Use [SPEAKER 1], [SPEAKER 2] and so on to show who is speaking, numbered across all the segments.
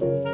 [SPEAKER 1] Episode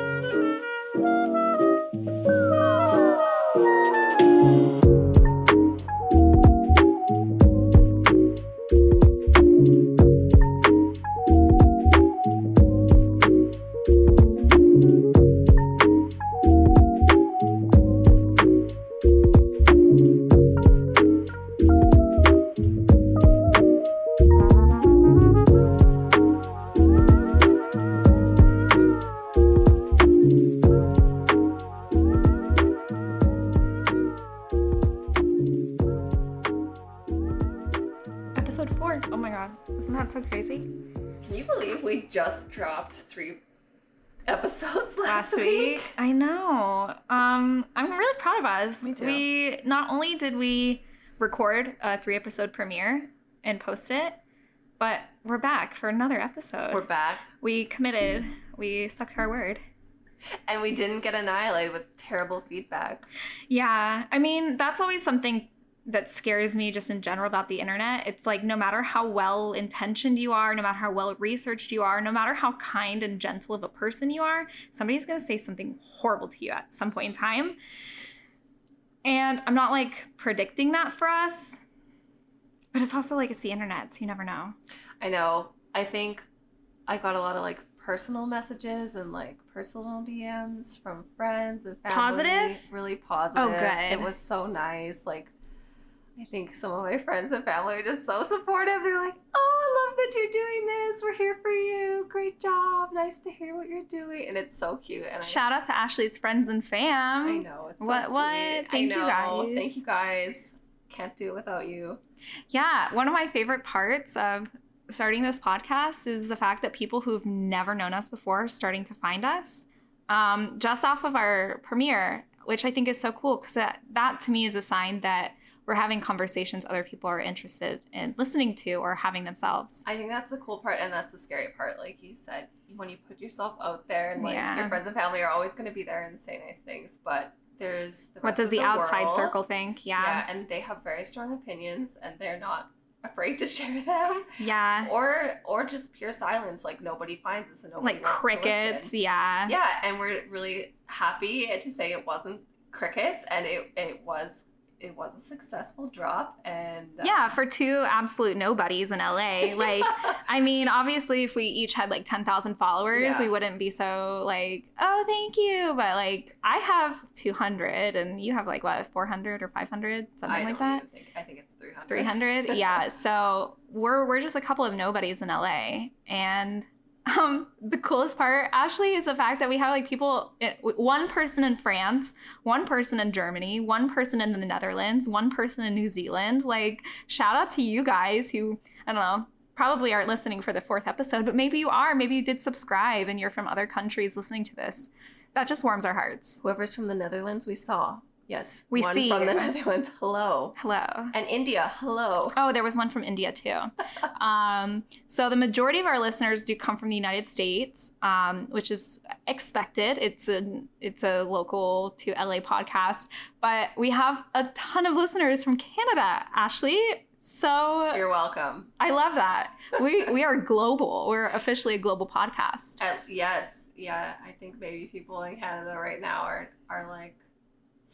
[SPEAKER 1] record a three episode premiere and post it, but we're back for another episode.
[SPEAKER 2] We're back.
[SPEAKER 1] we committed. We stuck to our word.
[SPEAKER 2] And we didn't get annihilated with terrible feedback.
[SPEAKER 1] Yeah, I mean, that's always something that scares me just in general about the internet. It's like no matter how well intentioned you are, no matter how well researched you are, no matter how kind and gentle of a person you are, somebody's going to say something horrible to you at some point in time. And I'm not like predicting that for us, but it's also like it's the internet, so you never know.
[SPEAKER 2] I know. I think I got a lot of like personal messages and like personal DMs from friends and family.
[SPEAKER 1] Positive?
[SPEAKER 2] Really oh, positive.
[SPEAKER 1] Oh, good.
[SPEAKER 2] It was so nice. Like, I think some of my friends and family are just so supportive. They're like, oh, I love that you're doing this. We're here for you. Great job. Nice to hear what you're doing. And it's so cute. And I,
[SPEAKER 1] Shout out to Ashleigh's friends and fam.
[SPEAKER 2] I know. It's so
[SPEAKER 1] What- what?
[SPEAKER 2] sweet.
[SPEAKER 1] Thank
[SPEAKER 2] I
[SPEAKER 1] you guys.
[SPEAKER 2] Thank you guys. Can't do it without you.
[SPEAKER 1] Yeah, one of my favorite parts of starting this podcast is the fact that people who've never known us before are starting to find us um, just off of our premiere, which I think is so cool because that, that to me is a sign that we're having conversations other people are interested in listening to or having themselves.
[SPEAKER 2] I think that's the cool part, and that's the scary part. Like you said, when you put yourself out there, and like
[SPEAKER 1] Yeah.
[SPEAKER 2] your friends and family are always going to be there and say nice things, but there's the
[SPEAKER 1] What does
[SPEAKER 2] of
[SPEAKER 1] the, outside
[SPEAKER 2] world.
[SPEAKER 1] circle think?
[SPEAKER 2] Yeah.
[SPEAKER 1] Yeah.
[SPEAKER 2] and they have very strong opinions, and they're not afraid to share them,
[SPEAKER 1] Yeah.
[SPEAKER 2] or or just pure silence. Like nobody finds us, and nobody
[SPEAKER 1] Like crickets. Yeah.
[SPEAKER 2] Yeah, and we're really happy to say it wasn't crickets, and it it was it was a successful drop, and uh,
[SPEAKER 1] Yeah, for two absolute nobodies in LA. Like, I mean, obviously, if we each had like 10,000 followers,
[SPEAKER 2] Yeah.
[SPEAKER 1] we wouldn't be so like, oh, thank you. But like, I have 200 and you have like what, 400 or 500, something like that?
[SPEAKER 2] think I think it's three hundred.
[SPEAKER 1] 300? yeah. So we're, we're just a couple of nobodies in LA. And um, the coolest part, Ashleigh, is the fact that we have like people, eh, one person in France, one person in Germany, one person in the Netherlands, one person in New Zealand. Like, shout out to you guys who, I don't know, probably aren't listening for the fourth episode, but maybe you are. Maybe you did subscribe and you're from other countries listening to this. That just warms our hearts.
[SPEAKER 2] Whoever's from the Netherlands, we saw. Yes.
[SPEAKER 1] We
[SPEAKER 2] one
[SPEAKER 1] see
[SPEAKER 2] from the. Netherlands. Hello.
[SPEAKER 1] Hello.
[SPEAKER 2] And India. Hello.
[SPEAKER 1] Oh, there was one from India too. um, so the majority of our listeners do come from the United States, um, which is expected. It's a it's a local to LA podcast, but we have a ton of listeners from Canada. Ashleigh, so
[SPEAKER 2] You're welcome.
[SPEAKER 1] I love that. We we are global. We're officially a global podcast.
[SPEAKER 2] Uh, yes. Yeah. I think maybe people in Canada right now are are like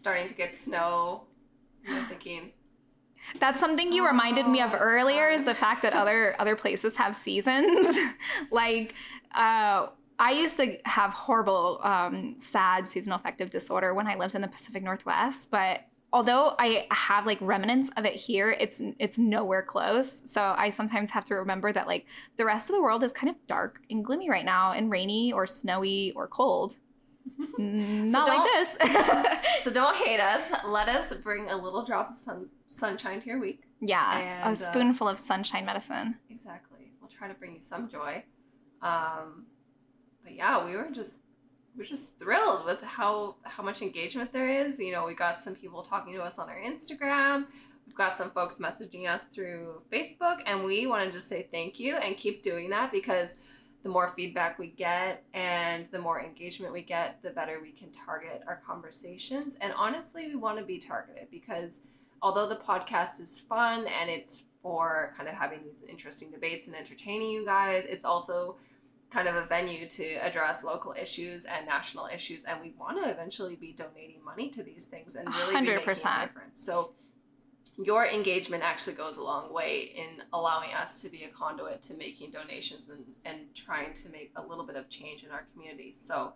[SPEAKER 2] starting to get snow. They're thinking,
[SPEAKER 1] That's something you reminded me of
[SPEAKER 2] Oh,
[SPEAKER 1] earlier is the fact that other other places have seasons. like uh I used to have horrible um, sad seasonal affective disorder when I lived in the Pacific Northwest, but although I have like remnants of it here, it's it's nowhere close. So I sometimes have to remember that like the rest of the world is kind of dark and gloomy right now and rainy or snowy or cold. Mm, Not like this.
[SPEAKER 2] so don't hate us. Let us bring a little drop of sun, sunshine to your week.
[SPEAKER 1] yeah,
[SPEAKER 2] And,
[SPEAKER 1] a
[SPEAKER 2] uh,
[SPEAKER 1] spoonful of sunshine medicine.
[SPEAKER 2] Exactly. We'll try to bring you some joy. Um, but yeah, we were just we were just thrilled with how how much engagement there is. You know, we got some people talking to us on our Instagram. We've got some folks messaging us through Facebook, and we want to just say thank you and keep doing that because the more feedback we get and the more engagement we get, the better we can target our conversations. And honestly, we want to be targeted because although the podcast is fun and it's for kind of having these interesting debates and entertaining you guys, it's also kind of a venue to address local issues and national issues, and we want to eventually be donating money to these things and really be making a difference. So your engagement actually goes a long way in allowing us to be a conduit to making donations and, and trying to make a little bit of change in our community. So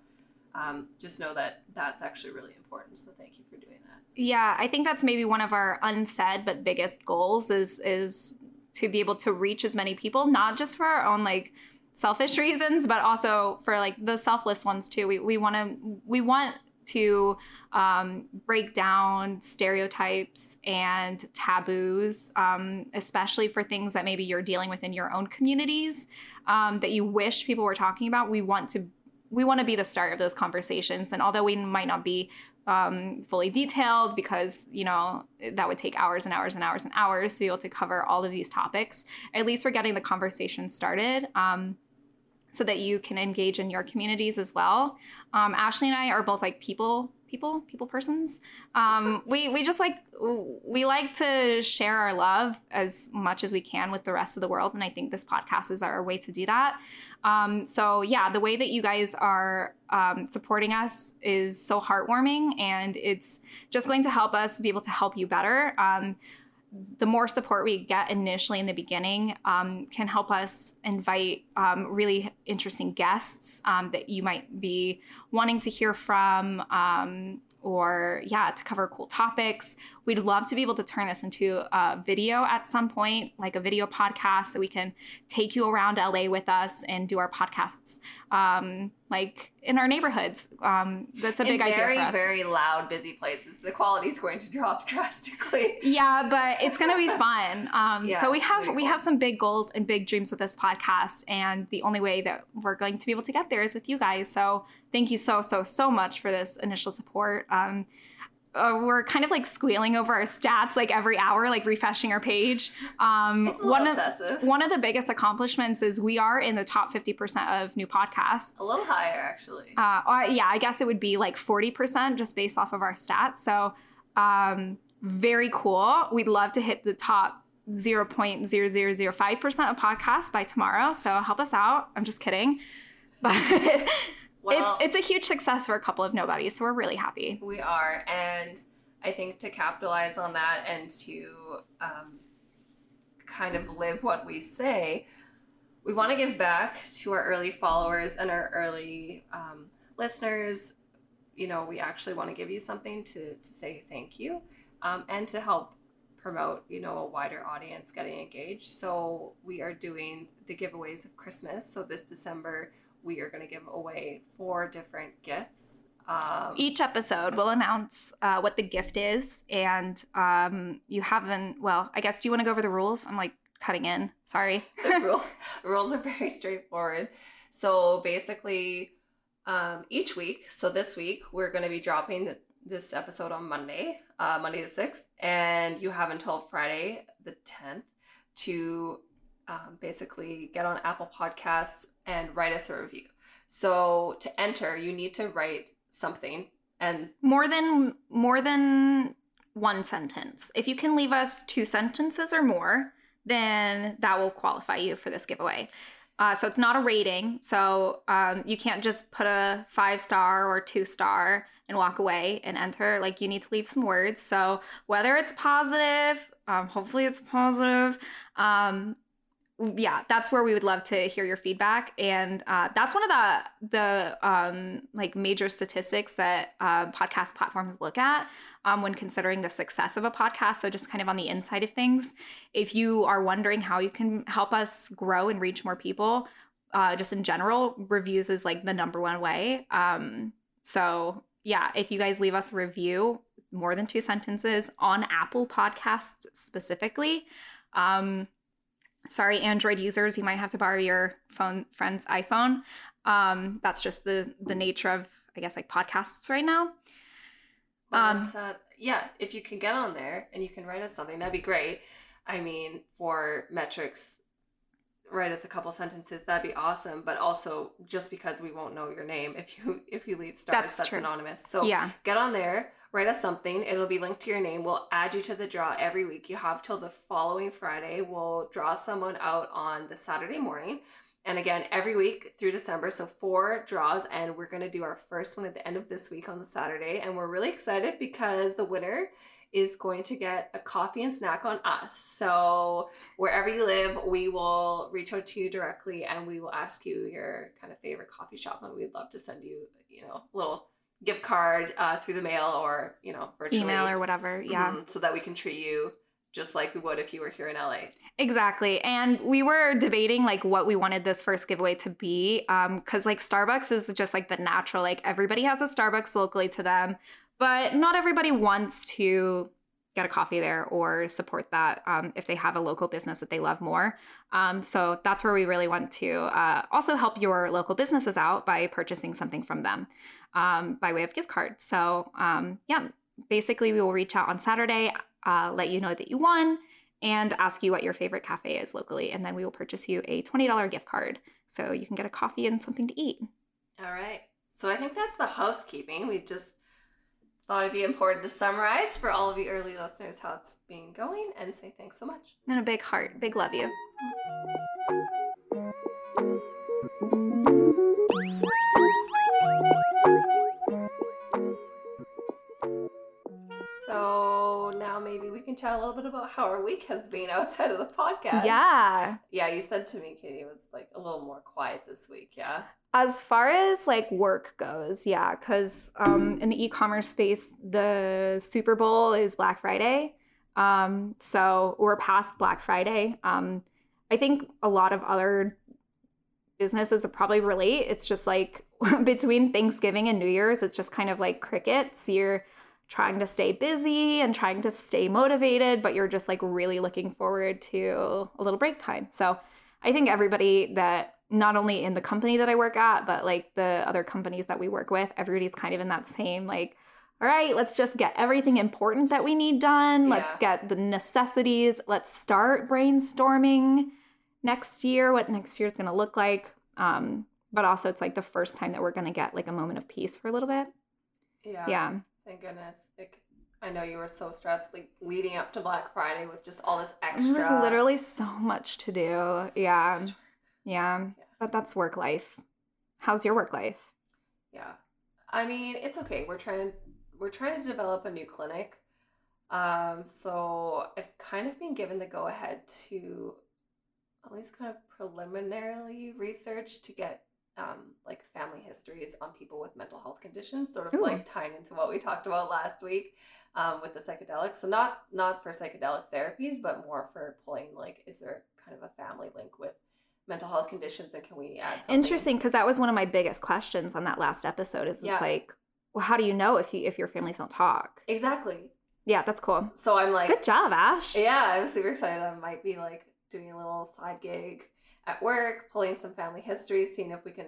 [SPEAKER 2] um, just know that that's actually really important. So thank you for doing that.
[SPEAKER 1] Yeah, I think that's maybe one of our unsaid but biggest goals is is to be able to reach as many people, not just for our own like selfish reasons, but also for like the selfless ones too. We we want to we want to um, break down stereotypes and taboos, um, especially for things that maybe you're dealing with in your own communities um, that you wish people were talking about. We want to we want to be the start of those conversations, and although we might not be um, fully detailed because you know that would take hours and hours and hours and hours to be able to cover all of these topics. At least we're getting the conversation started. Um, so that you can engage in your communities as well. Um, Ashleigh and I are both like people, people, people persons. Um, we we just like we like to share our love as much as we can with the rest of the world, and I think this podcast is our way to do that. Um, so yeah, the way that you guys are um, supporting us is so heartwarming, and it's just going to help us be able to help you better. The more support we get initially in the beginning um, can help us invite um, really interesting guests um, that you might be wanting to hear from um, or yeah to cover cool topics. We'd love to be able to turn this into a video at some point like a video podcast so we can take you around la with us and do our podcasts um, like in our neighborhoods. Um, that's a big
[SPEAKER 2] in very,
[SPEAKER 1] idea for us.
[SPEAKER 2] very loud, busy places, the quality is going to drop drastically.
[SPEAKER 1] yeah but it's gonna be fun. Um,
[SPEAKER 2] Yeah,
[SPEAKER 1] so we have
[SPEAKER 2] really
[SPEAKER 1] we
[SPEAKER 2] cool.
[SPEAKER 1] have some big goals and big dreams with this podcast and the only way that we're going to be able to get there is with you guys. So thank you so so so much for this initial support um, uh, we're kind of like squealing over our stats like every hour like refreshing our page um,
[SPEAKER 2] It's a
[SPEAKER 1] one of
[SPEAKER 2] obsessive.
[SPEAKER 1] one of the biggest accomplishments is we are in the top 50% of new podcasts
[SPEAKER 2] a little higher, actually.
[SPEAKER 1] uh, or, yeah, I guess it would be like 40% just based off of our stats. So, um, very cool. We'd love to hit the top 0.0005% of podcasts by tomorrow. So, help us out. I'm just kidding. But
[SPEAKER 2] well,
[SPEAKER 1] it's, it's a huge success for a couple of nobodies. So, we're really happy.
[SPEAKER 2] we are. And I think to capitalize on that and to um, kind of live what we say, we want to give back to our early followers and our early um, listeners. You know, we actually want to give you something to, to say thank you um, and to help promote, you know, a wider audience getting engaged. So we are doing the giveaways of Christmas. So this December, we are going to give away four different gifts. Um,
[SPEAKER 1] Each episode will announce uh, what the gift is. And um, you haven't, well, I guess, do you want to go over the rules? I'm like cutting in. Sorry.
[SPEAKER 2] the rule, rules are very straightforward. So basically, um, each week, so this week, we're going to be dropping the, this episode on Monday, uh, Monday the 6th, and you have until Friday the 10th to um, basically get on Apple Podcasts and write us a review. So to enter, you need to write something and
[SPEAKER 1] more than more than one sentence. If you can leave us two sentences or more then that will qualify you for this giveaway. Uh, so it's not a rating. So um, you can't just put a five star or two star and walk away and enter. Like you need to leave some words. So whether it's positive um, hopefully it's positive um, yeah that's where we would love to hear your feedback and uh, that's one of the the um, like major statistics that uh, podcast platforms look at um, when considering the success of a podcast so just kind of on the inside of things. If you are wondering how you can help us grow and reach more people uh, just in general reviews is like the number one way um, so yeah if you guys leave us a review more than two sentences on apple podcasts specifically um, sorry android users you might have to borrow your phone friend's iphone um that's just the the nature of i guess like podcasts right now Um,
[SPEAKER 2] But, uh, yeah, if you can get on there and you can write us something, that'd be great. I mean, for metrics, write us a couple sentences. That'd be awesome. But also, just because we won't know your name if you if you leave stars,
[SPEAKER 1] That's
[SPEAKER 2] that's, anonymous. So
[SPEAKER 1] yeah
[SPEAKER 2] get on there, write us something. It'll be linked to your name. We'll add you to the draw every week. You have till the following Friday. We'll draw someone out on the Saturday morning. and again, every week through December. So four draws, and we're gonna do our first one at the end of this week on the Saturday. And we're really excited because the winner is going to get a coffee and snack on us. So wherever you live, we will reach out to you directly and we will ask you your kind of favorite coffee shop, and we'd love to send you, you know, a little gift card uh, through the mail or you know virtually
[SPEAKER 1] Email or whatever. Yeah.
[SPEAKER 2] Mhm, so that we can treat you just like we would if you were here in LA.
[SPEAKER 1] Exactly. And we were debating like what we wanted this first giveaway to be. Um, cause like Starbucks is just like the natural, like everybody has a Starbucks locally to them, but not everybody wants to get a coffee there or support that um, if they have a local business that they love more. Um, so that's where we really want to uh, also help your local businesses out by purchasing something from them um, by way of gift cards. So um, yeah, basically we will reach out on Saturday, uh, let you know that you won, and ask you what your favorite cafe is locally, and then we will purchase you a twenty dollar gift card so you can get a coffee and something to eat.
[SPEAKER 2] All right. So I think that's the housekeeping. We just thought it'd be important to summarize for all of you early listeners how it's been going and say thanks so much.
[SPEAKER 1] And a big heart, big love you.
[SPEAKER 2] So now maybe we can chat a little bit about how our week has been outside of the podcast.
[SPEAKER 1] Yeah.
[SPEAKER 2] Yeah, you said to me, Katie, it was like a little more quiet this week. Yeah.
[SPEAKER 1] As far as like work goes, yeah, because um, in the e-commerce space, the Super Bowl is Black Friday, um, so we're past Black Friday. Um, I think a lot of other businesses probably relate. It's just like between Thanksgiving and New Year's, it's just kind of like crickets. You're trying to stay busy and trying to stay motivated, but you're just like really looking forward to a little break time. So I think everybody that not only in the company that I work at, but like the other companies that we work with, everybody's kind of in that same like, all right, let's just get everything important that we need done. Let's get the necessities. Let's start brainstorming next year, what next year is going to look like. Um, but also, it's like the first time that we're going to get like a moment of peace for a little bit.
[SPEAKER 2] Yeah.
[SPEAKER 1] Yeah.
[SPEAKER 2] Thank goodness. I know you were so stressed like leading up to Black Friday with just all this extra.
[SPEAKER 1] There was literally so much to do.
[SPEAKER 2] so
[SPEAKER 1] yeah.
[SPEAKER 2] much.
[SPEAKER 1] Yeah.
[SPEAKER 2] Yeah.
[SPEAKER 1] But that's work life. How's your work life?
[SPEAKER 2] Yeah. I mean, it's okay. We're trying to we're trying to develop a new clinic. Um, so I've kind of been given the go ahead to at least kind of preliminarily research to get um, like family histories on people with mental health conditions, sort of
[SPEAKER 1] Ooh.
[SPEAKER 2] like tying into what we talked about last week um, with the psychedelics. So not not for psychedelic therapies, but more for pulling like, is there kind of a family link with mental health conditions, and can we add something?
[SPEAKER 1] Interesting, because that was one of my biggest questions on that last episode. Is
[SPEAKER 2] Yeah.
[SPEAKER 1] it's like, well, how do you know if you if your families don't talk?
[SPEAKER 2] Exactly.
[SPEAKER 1] Yeah, that's cool.
[SPEAKER 2] So I'm like,
[SPEAKER 1] Good job, Ash.
[SPEAKER 2] Yeah, I'm super excited. I might be like doing a little side gig at work, pulling some family histories, seeing if we can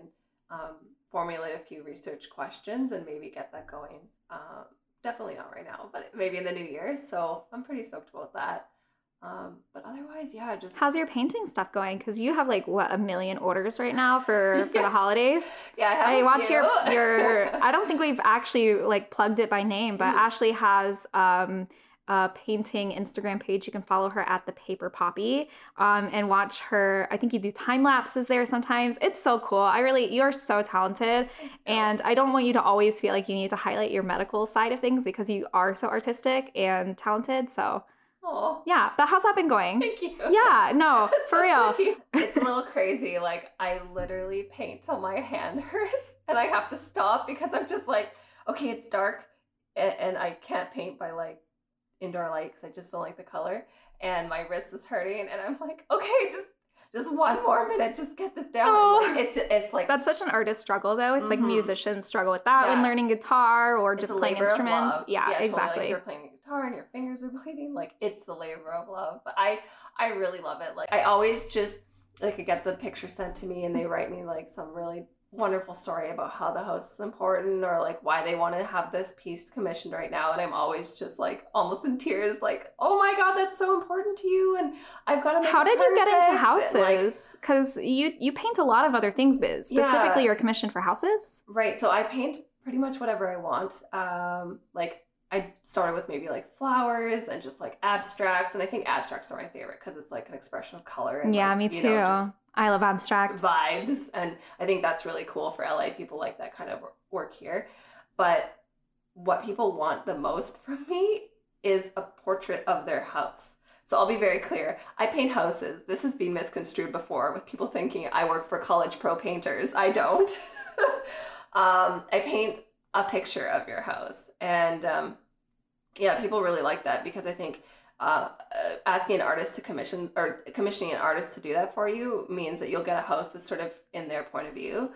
[SPEAKER 2] um, formulate a few research questions and maybe get that going. Um, definitely not right now, but maybe in the new year. So I'm pretty stoked about that. Um, but otherwise, yeah, just
[SPEAKER 1] How's your painting stuff going? Because you have like what a million orders right now for for the holidays.
[SPEAKER 2] yeah, I have.
[SPEAKER 1] I watch your your. I don't think we've actually like plugged it by name, but
[SPEAKER 2] Mhm.
[SPEAKER 1] Ashleigh has um a painting Instagram page. You can follow her at the Paper Poppy um and watch her. I think you do time lapses there sometimes. It's so cool. I really you're so talented, and I don't want you to always feel like you need to highlight your medical side of things because you are so artistic and talented. So
[SPEAKER 2] Aw,
[SPEAKER 1] yeah, but how's that been going?
[SPEAKER 2] thank you.
[SPEAKER 1] Yeah, no,
[SPEAKER 2] It's
[SPEAKER 1] for
[SPEAKER 2] so
[SPEAKER 1] real.
[SPEAKER 2] sweet. It's a little crazy. Like I literally paint till my hand hurts, and I have to stop because I'm just like, okay, it's dark, and, and I can't paint by like indoor light because I just don't like the color, and my wrist is hurting, and I'm like, okay, just just one more minute, just get this down.
[SPEAKER 1] Oh.
[SPEAKER 2] And, like, it's it's like
[SPEAKER 1] That's such an artist struggle, though. It's like
[SPEAKER 2] Mhm.
[SPEAKER 1] musicians struggle with that when learning guitar or
[SPEAKER 2] it's
[SPEAKER 1] just playing instruments.
[SPEAKER 2] love.
[SPEAKER 1] Yeah,
[SPEAKER 2] totally. Like,
[SPEAKER 1] exactly.
[SPEAKER 2] you're playing guitar and your fingers are bleeding. Like it's the labor of love. But I I really love it. Like I always just like I get the picture sent to me and they write me like some really wonderful story about how the house is important or like why they want to have this piece commissioned right now and I'm always just like almost in tears like oh my god that's so important to you and I've got to make
[SPEAKER 1] How did you get into
[SPEAKER 2] perfect," and, like,
[SPEAKER 1] houses? Because you you paint a lot of other things, Biz.
[SPEAKER 2] Yeah.
[SPEAKER 1] Specifically, you're commissioned for houses.
[SPEAKER 2] Right. So I paint pretty much whatever I want. Um, like I started with maybe like flowers and just like abstracts, and I think abstracts are my favorite because it's like an expression of color. And
[SPEAKER 1] yeah,
[SPEAKER 2] like,
[SPEAKER 1] me
[SPEAKER 2] you
[SPEAKER 1] too.
[SPEAKER 2] know,
[SPEAKER 1] I love abstract.
[SPEAKER 2] vibes and i think that's really cool for la people like that kind of work here but what people want the most from me is a portrait of their house so i'll be very clear i paint houses this has been misconstrued before with people thinking i work for college pro painters i don't um, i paint a picture of your house and um, yeah people really like that because i think uh, uh, asking an artist to commission or commissioning an artist to do that for you means that you'll get a house that's sort of in their point of view.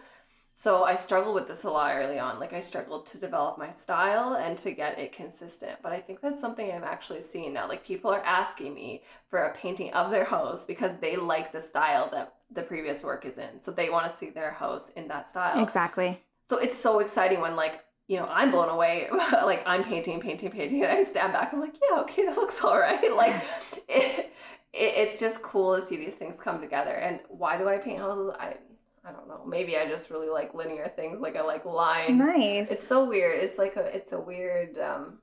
[SPEAKER 2] So I struggled with this a lot early on. Like I struggled to develop my style and to get it consistent. But I think that's something I'm actually seeing now. Like people are asking me for a painting of their house because they like the style that the previous work is in. So they want to see their house in that style.
[SPEAKER 1] Exactly.
[SPEAKER 2] So it's so exciting when like you know, I'm blown away. like I'm painting, painting, painting, and I stand back. I'm like, yeah, okay, that looks all right. Like, it, it, it's just cool to see these things come together. And why do I paint houses? I I don't know. Maybe I just really like linear things. Like I like lines.
[SPEAKER 1] Nice.
[SPEAKER 2] It's so weird. It's like a it's a weird. um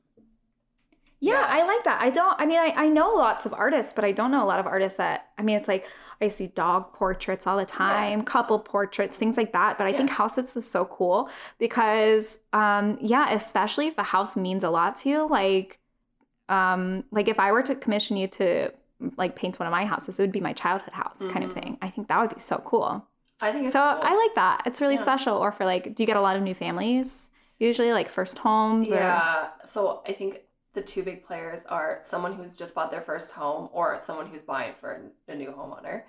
[SPEAKER 1] yeah,
[SPEAKER 2] Yeah.
[SPEAKER 1] I like that. I don't, I mean, I, I know lots of artists, but I don't know a lot of artists that, I mean, it's like, I see dog portraits all the time, couple portraits, things like that. But I think
[SPEAKER 2] Yeah.
[SPEAKER 1] houses is so cool because, um, yeah, especially if a house means a lot to you. Like, um, like if I were to commission you to like paint one of my houses, it would be my childhood house kind of
[SPEAKER 2] Mhm.
[SPEAKER 1] thing. I think that would be so cool.
[SPEAKER 2] I think it's
[SPEAKER 1] So
[SPEAKER 2] cool.
[SPEAKER 1] I like that. It's really
[SPEAKER 2] Yeah.
[SPEAKER 1] special. Or for like, do you get a lot of new families? Usually like first homes or
[SPEAKER 2] Yeah. So I think the two big players are someone who's just bought their first home or someone who's buying for a new homeowner.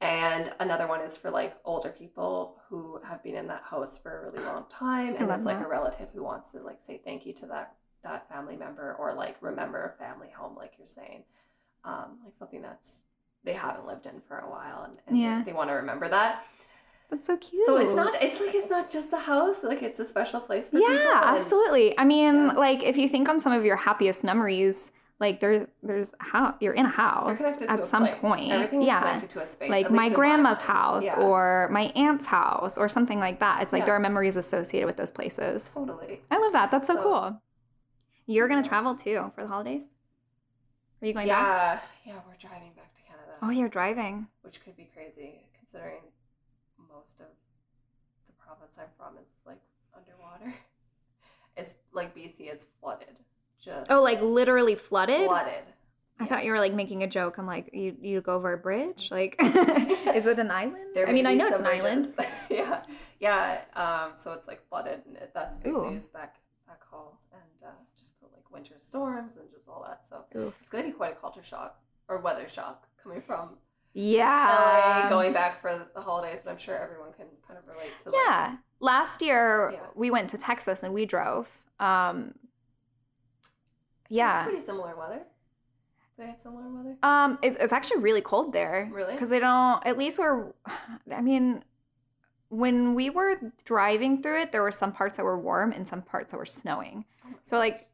[SPEAKER 2] And another one is for like older people who have been in that house for a really long time and it's like
[SPEAKER 1] that.
[SPEAKER 2] a relative who wants to like say thank you to that that family member or like remember a family home like you're saying. Um, like something that's they haven't lived in for a while and, and
[SPEAKER 1] Yeah.
[SPEAKER 2] they, they want to remember that.
[SPEAKER 1] That's so cute.
[SPEAKER 2] So it's not it's like it's not just the house, like it's a special place for people.
[SPEAKER 1] Yeah, absolutely. I mean,
[SPEAKER 2] Yeah.
[SPEAKER 1] like if you think on some of your happiest memories, like there's there's how you're in a house at
[SPEAKER 2] a
[SPEAKER 1] some
[SPEAKER 2] place.
[SPEAKER 1] point.
[SPEAKER 2] Everything
[SPEAKER 1] yeah.
[SPEAKER 2] connected to a space.
[SPEAKER 1] Like my grandma's house
[SPEAKER 2] Yeah,
[SPEAKER 1] or my aunt's house or something like that. It's like
[SPEAKER 2] Yeah.
[SPEAKER 1] there are memories associated with those places.
[SPEAKER 2] totally.
[SPEAKER 1] I love that. That's so,
[SPEAKER 2] So-
[SPEAKER 1] cool. You're gonna travel too for the holidays? Are you going back?
[SPEAKER 2] Yeah, yeah, we're driving back to Canada,
[SPEAKER 1] Oh, you're driving.
[SPEAKER 2] which could be crazy considering most of the province I'm from is like underwater. It's like BC is flooded, just
[SPEAKER 1] Oh, like literally flooded?
[SPEAKER 2] flooded.
[SPEAKER 1] I
[SPEAKER 2] Yeah.
[SPEAKER 1] thought you were like making a joke. I'm like, you you go over a bridge? Like, is it an island?
[SPEAKER 2] There
[SPEAKER 1] I mean, I know it's an island.
[SPEAKER 2] yeah, yeah. Um, so it's like flooded, and it, that's big
[SPEAKER 1] Ooh.
[SPEAKER 2] news back back home, and uh, just the like winter storms and just all that. So
[SPEAKER 1] Oof.
[SPEAKER 2] it's gonna be quite a culture shock or weather shock coming from
[SPEAKER 1] Yeah.
[SPEAKER 2] LA, going back for the holidays. But I'm sure everyone can kind of relate to. Like,
[SPEAKER 1] Yeah. Last year
[SPEAKER 2] Yeah.
[SPEAKER 1] we went to Texas and we drove. Um yeah.
[SPEAKER 2] pretty similar weather. Do they have similar weather?
[SPEAKER 1] Um it's, it's actually really cold there.
[SPEAKER 2] Really?
[SPEAKER 1] Cuz they don't at least we're I mean when we were driving through it there were some parts that were warm and some parts that were snowing.
[SPEAKER 2] Oh
[SPEAKER 1] So like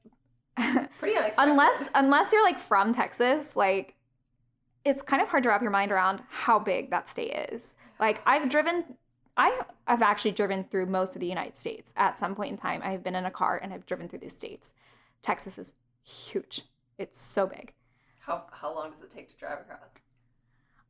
[SPEAKER 2] Pretty unexpected.
[SPEAKER 1] unless unless you're like from Texas, like it's kind of hard to wrap your mind around how big that state is. Like I've driven I have actually driven through most of the United States at some point in time. I have been in a car and I've driven through these states. Texas is huge. It's so big.
[SPEAKER 2] how how long does it take to drive across?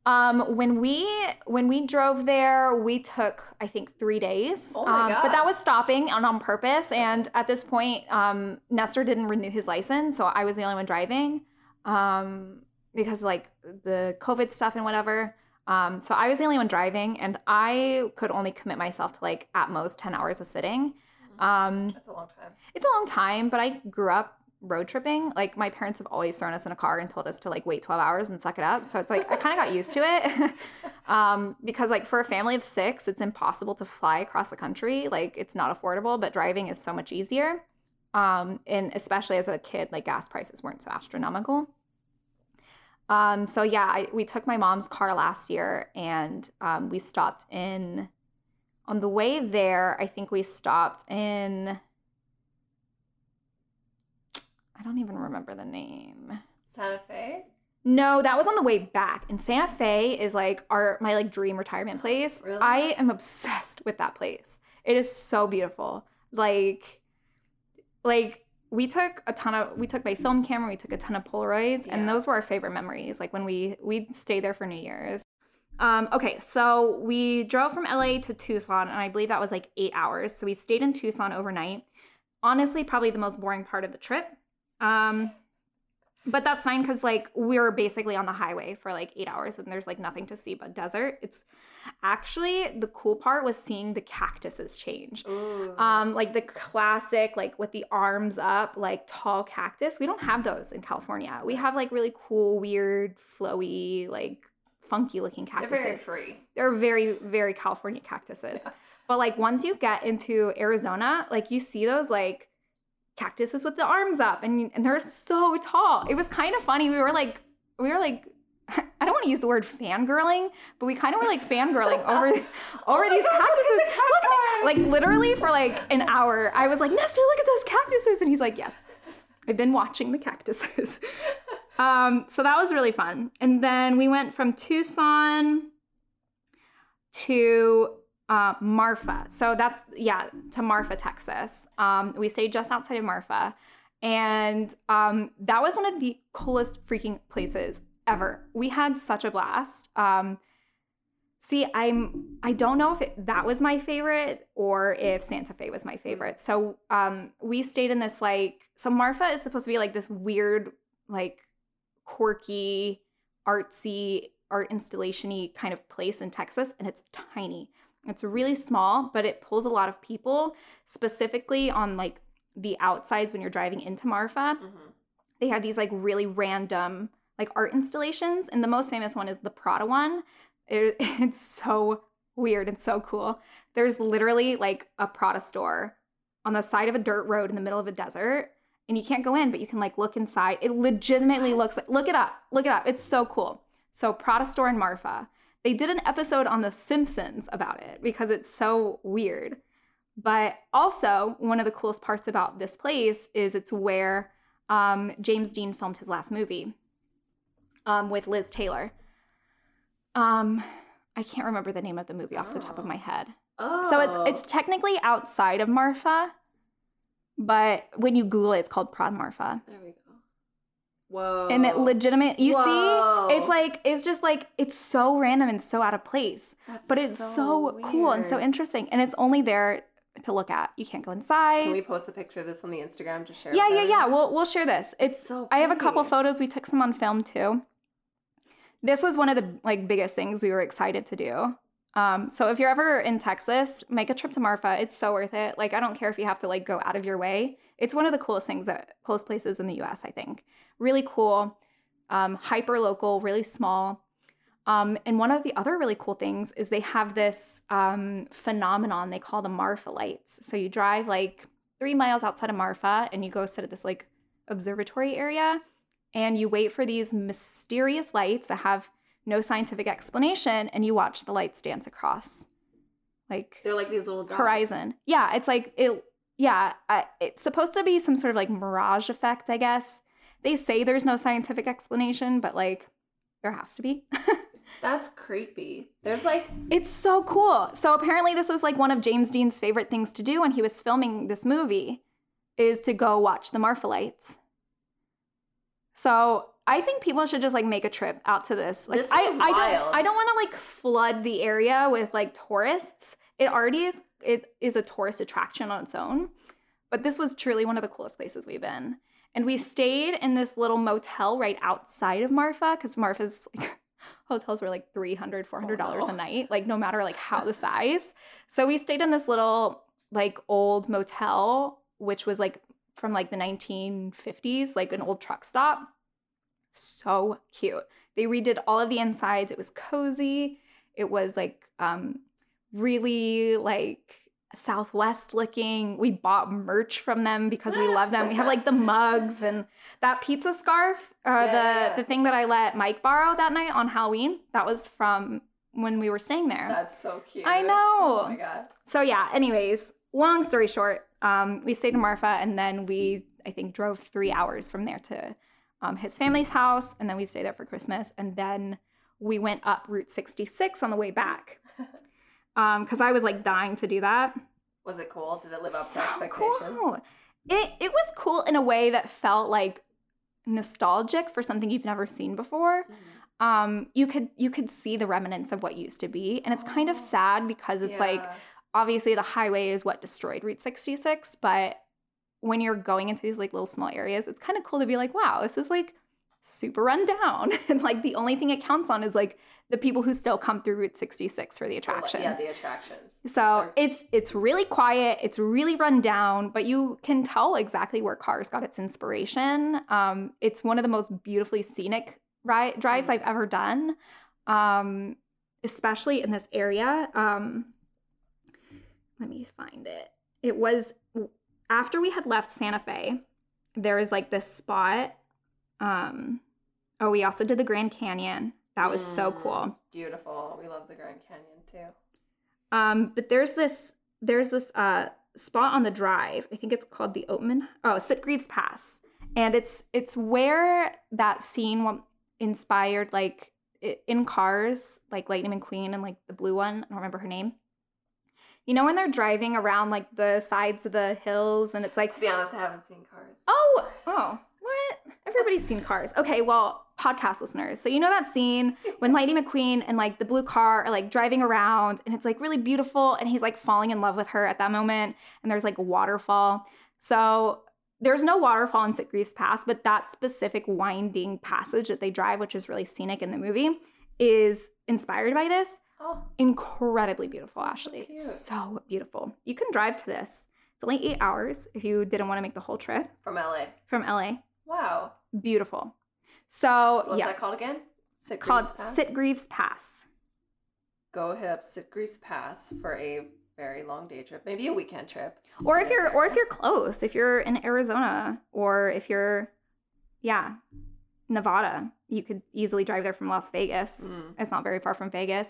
[SPEAKER 1] Um, when we when we drove there, we took I think three days.
[SPEAKER 2] Oh my
[SPEAKER 1] um,
[SPEAKER 2] God.
[SPEAKER 1] But that was stopping on on purpose. And at this point, um, Nestor didn't renew his license, so I was the only one driving, um, because of, like the COVID stuff and whatever. Um, so I was the only one driving, and I could only commit myself to like at most ten hours of sitting. Um,
[SPEAKER 2] That's a long time.
[SPEAKER 1] it's a long time, but I grew up road tripping. Like my parents have always thrown us in a car and told us to like wait 12 hours and suck it up. So it's like I kind of got used to it. um, because like for a family of six, it's impossible to fly across the country. Like it's not affordable, but driving is so much easier. Um, and especially as a kid, like gas prices weren't so astronomical. Um, so yeah, I, we took my mom's car last year and um, we stopped in on the way there. I think we stopped in I don't even remember the name.
[SPEAKER 2] Santa Fe.
[SPEAKER 1] No, that was on the way back. And Santa Fe is like our my like dream retirement place.
[SPEAKER 2] Really?
[SPEAKER 1] I am obsessed with that place. It is so beautiful. Like like we took a ton of we took my film camera, we took a ton of Polaroids,
[SPEAKER 2] Yeah.
[SPEAKER 1] and those were our favorite memories. Like when we we stayed there for New Year's. Um, okay, so we drove from LA to Tucson, and I believe that was like eight hours. So we stayed in Tucson overnight. Honestly, probably the most boring part of the trip. Um, but that's fine because like we're basically on the highway for like eight hours, and there's like nothing to see but desert. It's actually the cool part was seeing the cactuses change.
[SPEAKER 2] Ooh.
[SPEAKER 1] Um, like the classic, like with the arms up, like tall cactus. We don't have those in California. We have like really cool, weird, flowy, like funky looking cactuses.
[SPEAKER 2] They're very free.
[SPEAKER 1] They're very, very California cactuses.
[SPEAKER 2] Yeah.
[SPEAKER 1] But like once you get into Arizona, like you see those like cactuses with the arms up and, and they're so tall. It was kind of funny. We were like, we were like, I don't want to use the word fangirling, but we kind of were like fangirling over over these cactuses. Look at- like literally for like an hour, I was like, Nestor, look at those cactuses, and he's like, Yes, I've been watching the cactuses. um, so that was really fun. And then we went from Tucson to uh, Marfa. So that's yeah, to Marfa, Texas. Um, we stayed just outside of Marfa, and um, that was one of the coolest freaking places ever. We had such a blast. Um, see, I'm I don't know if it, that was my favorite or if Santa Fe was my favorite. So um, we stayed in this like so Marfa is supposed to be like this weird like quirky artsy art installation-y kind of place in Texas and it's tiny. It's really small, but it pulls a lot of people specifically on like the outsides when you're driving into Marfa.
[SPEAKER 2] Mhm.
[SPEAKER 1] they have these like really random like art installations and the most famous one is the prada one. It- it's so weird and so cool. There's literally like a prada store on the side of a dirt road in the middle of a desert and you can't go in but you can like look inside. It legitimately looks like look it up look it up. It's so cool. So prada store in marfa they did an episode on the simpsons about it because it's so weird but also, one of the coolest parts about this place is it's where um, James Dean filmed his last movie um, with Liz Taylor. Um, I can't remember the name of the movie off the top of
[SPEAKER 2] Oh.
[SPEAKER 1] my head.
[SPEAKER 2] Oh.
[SPEAKER 1] So it's it's technically outside of Marfa, but when you Google it, it's called Prada Marfa.
[SPEAKER 2] There we go. Whoa.
[SPEAKER 1] And it legitimate, you
[SPEAKER 2] Whoa.
[SPEAKER 1] see, it's like it's just like it's so random and so out of place,
[SPEAKER 2] That's
[SPEAKER 1] but it's so, cool and so interesting, and it's only there to look at. You can't go inside.
[SPEAKER 2] Can we post a picture of this on the Instagram to share?
[SPEAKER 1] yeah, yeah, yeah. We'll we'll share this. It's
[SPEAKER 2] so.
[SPEAKER 1] I have a couple photos. We took some on film too. This was one of the like biggest things we were excited to do. Um, so if you're ever in Texas, make a trip to Marfa. It's so worth it. Like I don't care if you have to like go out of your way. It's one of the coolest things that coolest places in the U.S. I think. Really cool, um, hyper local, really small. Um, and one of the other really cool things is they have this um, phenomenon they call the Marfa lights. So you drive like three miles outside of Marfa and you go sit at this like observatory area and you wait for these mysterious lights that have no scientific explanation and you watch the lights dance across like
[SPEAKER 2] They're like these little dots.
[SPEAKER 1] horizon. Yeah, it's like it. Yeah, I, it's supposed to be some sort of like mirage effect, I guess. They say there's no scientific explanation, but like there has to be.
[SPEAKER 2] That's creepy. There's like
[SPEAKER 1] it's so cool. So apparently, this was like one of James Dean's favorite things to do when he was filming this movie, is to go watch the Marfa lights. So I think people should just like make a trip out to this. Like
[SPEAKER 2] This
[SPEAKER 1] I, I
[SPEAKER 2] wild.
[SPEAKER 1] don't I don't want to like flood the area with like tourists. It already is it is a tourist attraction on its own. But this was truly one of the coolest places we've been. And we stayed in this little motel right outside of Marfa because Marfa's like hotels were like $300, 400 dollars
[SPEAKER 2] Oh, no.
[SPEAKER 1] a night like no matter like how the size. So we stayed in this little like old motel which was like from like the 1950s like an old truck stop. So cute. They redid all of the insides. It was cozy. It was like um really like southwest looking we bought merch from them because we love them we have like the mugs and that pizza scarf uh,
[SPEAKER 2] Yeah,
[SPEAKER 1] the the thing that i let mike borrow that night on halloween that was from when we were staying there
[SPEAKER 2] that's so cute.
[SPEAKER 1] I know.
[SPEAKER 2] Oh my god.
[SPEAKER 1] so yeah anyways long story short um, we stayed in marfa and then we i think drove three hours from there to um, his family's house and then we stayed there for christmas and then we went up route 66 on the way back because i was like dying to do that
[SPEAKER 2] Was it cool? Did it live up
[SPEAKER 1] so
[SPEAKER 2] to expectations?
[SPEAKER 1] cool. it, it was cool in a way that felt like nostalgic for something you've never seen before
[SPEAKER 2] Mhm.
[SPEAKER 1] um, you could you could see the remnants of what used to be, and it's kind of
[SPEAKER 2] Oh.
[SPEAKER 1] sad because it's like obviously the highway is what destroyed Route 66, but when you're going into these like little small areas, it's kind of cool to be like, wow, this is like super run down. and like the only thing it counts on is like the people who still come through Route 66 for the attractions.
[SPEAKER 2] Yeah, the attractions.
[SPEAKER 1] so it's it's really quiet, it's really run down, but you can tell exactly where Cars got its inspiration. Um, it's one of the most beautifully scenic ri- drives
[SPEAKER 2] Mm.
[SPEAKER 1] I've ever done, um, especially in this area. Um, let me find it. It was after we had left Santa Fe. There was like this spot. Um, oh, we also did the Grand Canyon. That was so
[SPEAKER 2] Mm,
[SPEAKER 1] cool.
[SPEAKER 2] Beautiful. We love the Grand Canyon too.
[SPEAKER 1] Um, but there's this there's this uh spot on the drive. I think it's called the Oatman. Oh, Sitgreaves Pass, and it's it's where that scene inspired like in Cars, like Lightning McQueen and like the blue one. I don't remember her name. You know when they're driving around like the sides of the hills, and it's like
[SPEAKER 2] To be honest, I haven't seen Cars.
[SPEAKER 1] Oh, oh? Everybody's seen Cars. Okay, well, podcast listeners. So you know that scene when Lightning McQueen and like the blue car are like driving around and it's like really beautiful and he's like falling in love with her at that moment and there's like a waterfall. So there's no waterfall in Sitgreaves Pass, but that specific winding passage that they drive, which is really scenic in the movie, is inspired by this.
[SPEAKER 2] Oh,
[SPEAKER 1] Incredibly beautiful,
[SPEAKER 2] That's so Ashleigh.
[SPEAKER 1] so beautiful. You can drive to this. It's only eight hours if you didn't want to make the whole trip
[SPEAKER 2] from LA.
[SPEAKER 1] from LA.
[SPEAKER 2] Wow.
[SPEAKER 1] Beautiful. So,
[SPEAKER 2] So what's
[SPEAKER 1] yeah,
[SPEAKER 2] that called again? Sitgreaves
[SPEAKER 1] called
[SPEAKER 2] Pass?
[SPEAKER 1] Sitgreaves Pass.
[SPEAKER 2] Go hit up Sit Sitgreaves Pass for a very long day trip, maybe a weekend trip.
[SPEAKER 1] Or if you're or if you're close, if you're in Arizona or if you're yeah, Nevada, you could easily drive there from Las Vegas.
[SPEAKER 2] Mm.
[SPEAKER 1] It's not very far from Vegas,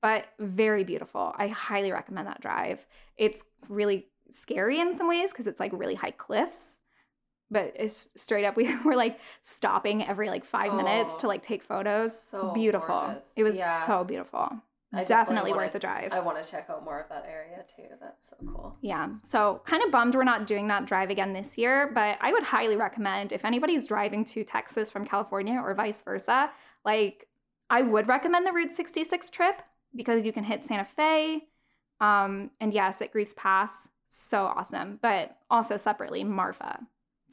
[SPEAKER 1] but very beautiful. I highly recommend that drive. It's really scary in some ways because it's like really high cliffs. But it's straight up, we were like stopping every like five minutes
[SPEAKER 2] Oh.
[SPEAKER 1] to like take photos.
[SPEAKER 2] So
[SPEAKER 1] beautiful.
[SPEAKER 2] gorgeous.
[SPEAKER 1] It was
[SPEAKER 2] Yeah.
[SPEAKER 1] so beautiful.
[SPEAKER 2] I
[SPEAKER 1] definitely
[SPEAKER 2] wanna-
[SPEAKER 1] worth the drive.
[SPEAKER 2] I want to check out more of that area too. That's so cool.
[SPEAKER 1] Yeah. So kind of bummed we're not doing that drive again this year, but I would highly recommend if anybody's driving to Texas from California or vice versa, like I would recommend the Route 66 trip because you can hit Santa Fe. Um, and yes, Sitgreaves Pass. So awesome. But also separately, Marfa.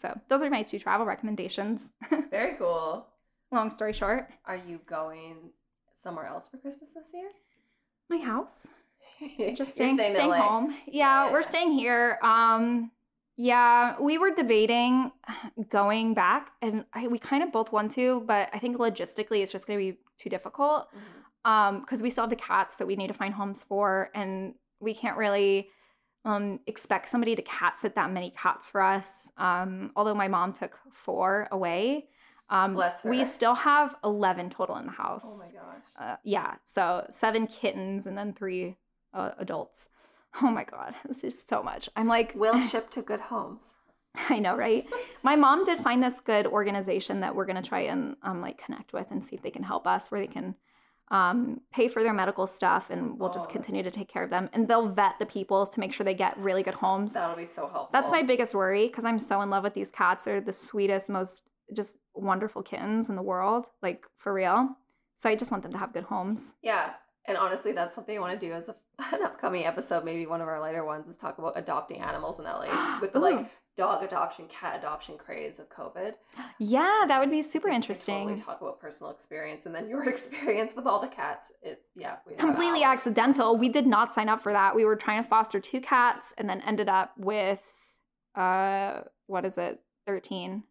[SPEAKER 1] So those are my two travel recommendations.
[SPEAKER 2] Very cool.
[SPEAKER 1] Long story short,
[SPEAKER 2] Are you going somewhere else for Christmas this year?
[SPEAKER 1] my house. Just staying,
[SPEAKER 2] staying
[SPEAKER 1] staying home. Yeah,
[SPEAKER 2] Yeah,
[SPEAKER 1] we're staying here. Um, yeah, we were debating going back, and I, we kind of both want to, but I think logistically it's just going to be too difficult
[SPEAKER 2] Mhm.
[SPEAKER 1] um, because we still have the cats that we need to find homes for, and we can't really um, expect somebody to cat sit that many cats for us. Um, although my mom took four away. Um,
[SPEAKER 2] Bless her.
[SPEAKER 1] We still have 11 total in the house
[SPEAKER 2] Oh my gosh.
[SPEAKER 1] uh, yeah so seven kittens and then three uh, adults oh my god this is so much i'm like
[SPEAKER 2] Will ship to good homes.
[SPEAKER 1] i know right my mom did find this good organization that we're going to try and um, like connect with and see if they can help us where they can um, pay for their medical stuff and we'll just
[SPEAKER 2] Oh,
[SPEAKER 1] continue to take care of them. And they'll vet the people to make sure they get really good homes.
[SPEAKER 2] That'll be so helpful.
[SPEAKER 1] that's my biggest worry because i'm so in love with these cats. They're the sweetest most just wonderful kittens in the world like for real. So i just want them to have good homes.
[SPEAKER 2] Yeah, and honestly, that's something I want to do as a, an upcoming episode. Maybe one of our later ones is talk about adopting animals in LA with the like dog adoption, cat adoption craze of COVID.
[SPEAKER 1] Yeah, that would be super interesting.
[SPEAKER 2] Totally talk about personal experience and then your experience with all the cats. It yeah, we
[SPEAKER 1] Completely accidental. We did not sign up for that. We were trying to foster two cats and then ended up with uh what is it? 13.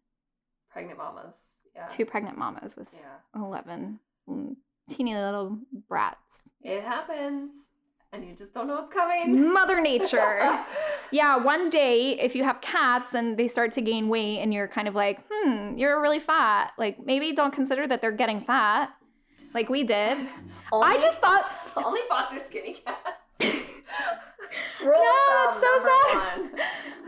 [SPEAKER 2] pregnant mamas. Yeah,
[SPEAKER 1] Two pregnant mamas with
[SPEAKER 2] yeah,
[SPEAKER 1] 11 mm, teeny little brats.
[SPEAKER 2] it happens, and you just don't know what's coming.
[SPEAKER 1] Mother Nature. yeah, one day if you have cats and they start to gain weight and you're kind of like, "Hmm, you're really fat." Like maybe don't consider that they're getting fat like we did. I just thought
[SPEAKER 2] only foster skinny cats.
[SPEAKER 1] No, that's so
[SPEAKER 2] sad.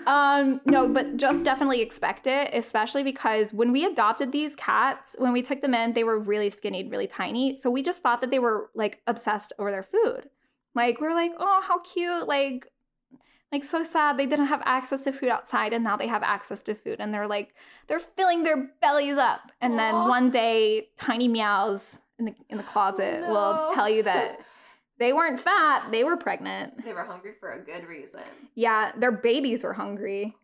[SPEAKER 1] Um, no, but just definitely expect it, especially because when we adopted these cats, when we took them in, they were really skinny, really tiny. So we just thought that they were like obsessed over their food. Like we're like, oh, how cute! Like, like so sad they didn't have access to food outside, and now they have access to food, and they're like, they're filling their bellies up. And then one day, Tiny meows in the in the closet
[SPEAKER 2] Oh,
[SPEAKER 1] will tell you that they weren't fat, they were pregnant.
[SPEAKER 2] They were hungry for a good reason.
[SPEAKER 1] Yeah, their babies were hungry. Oh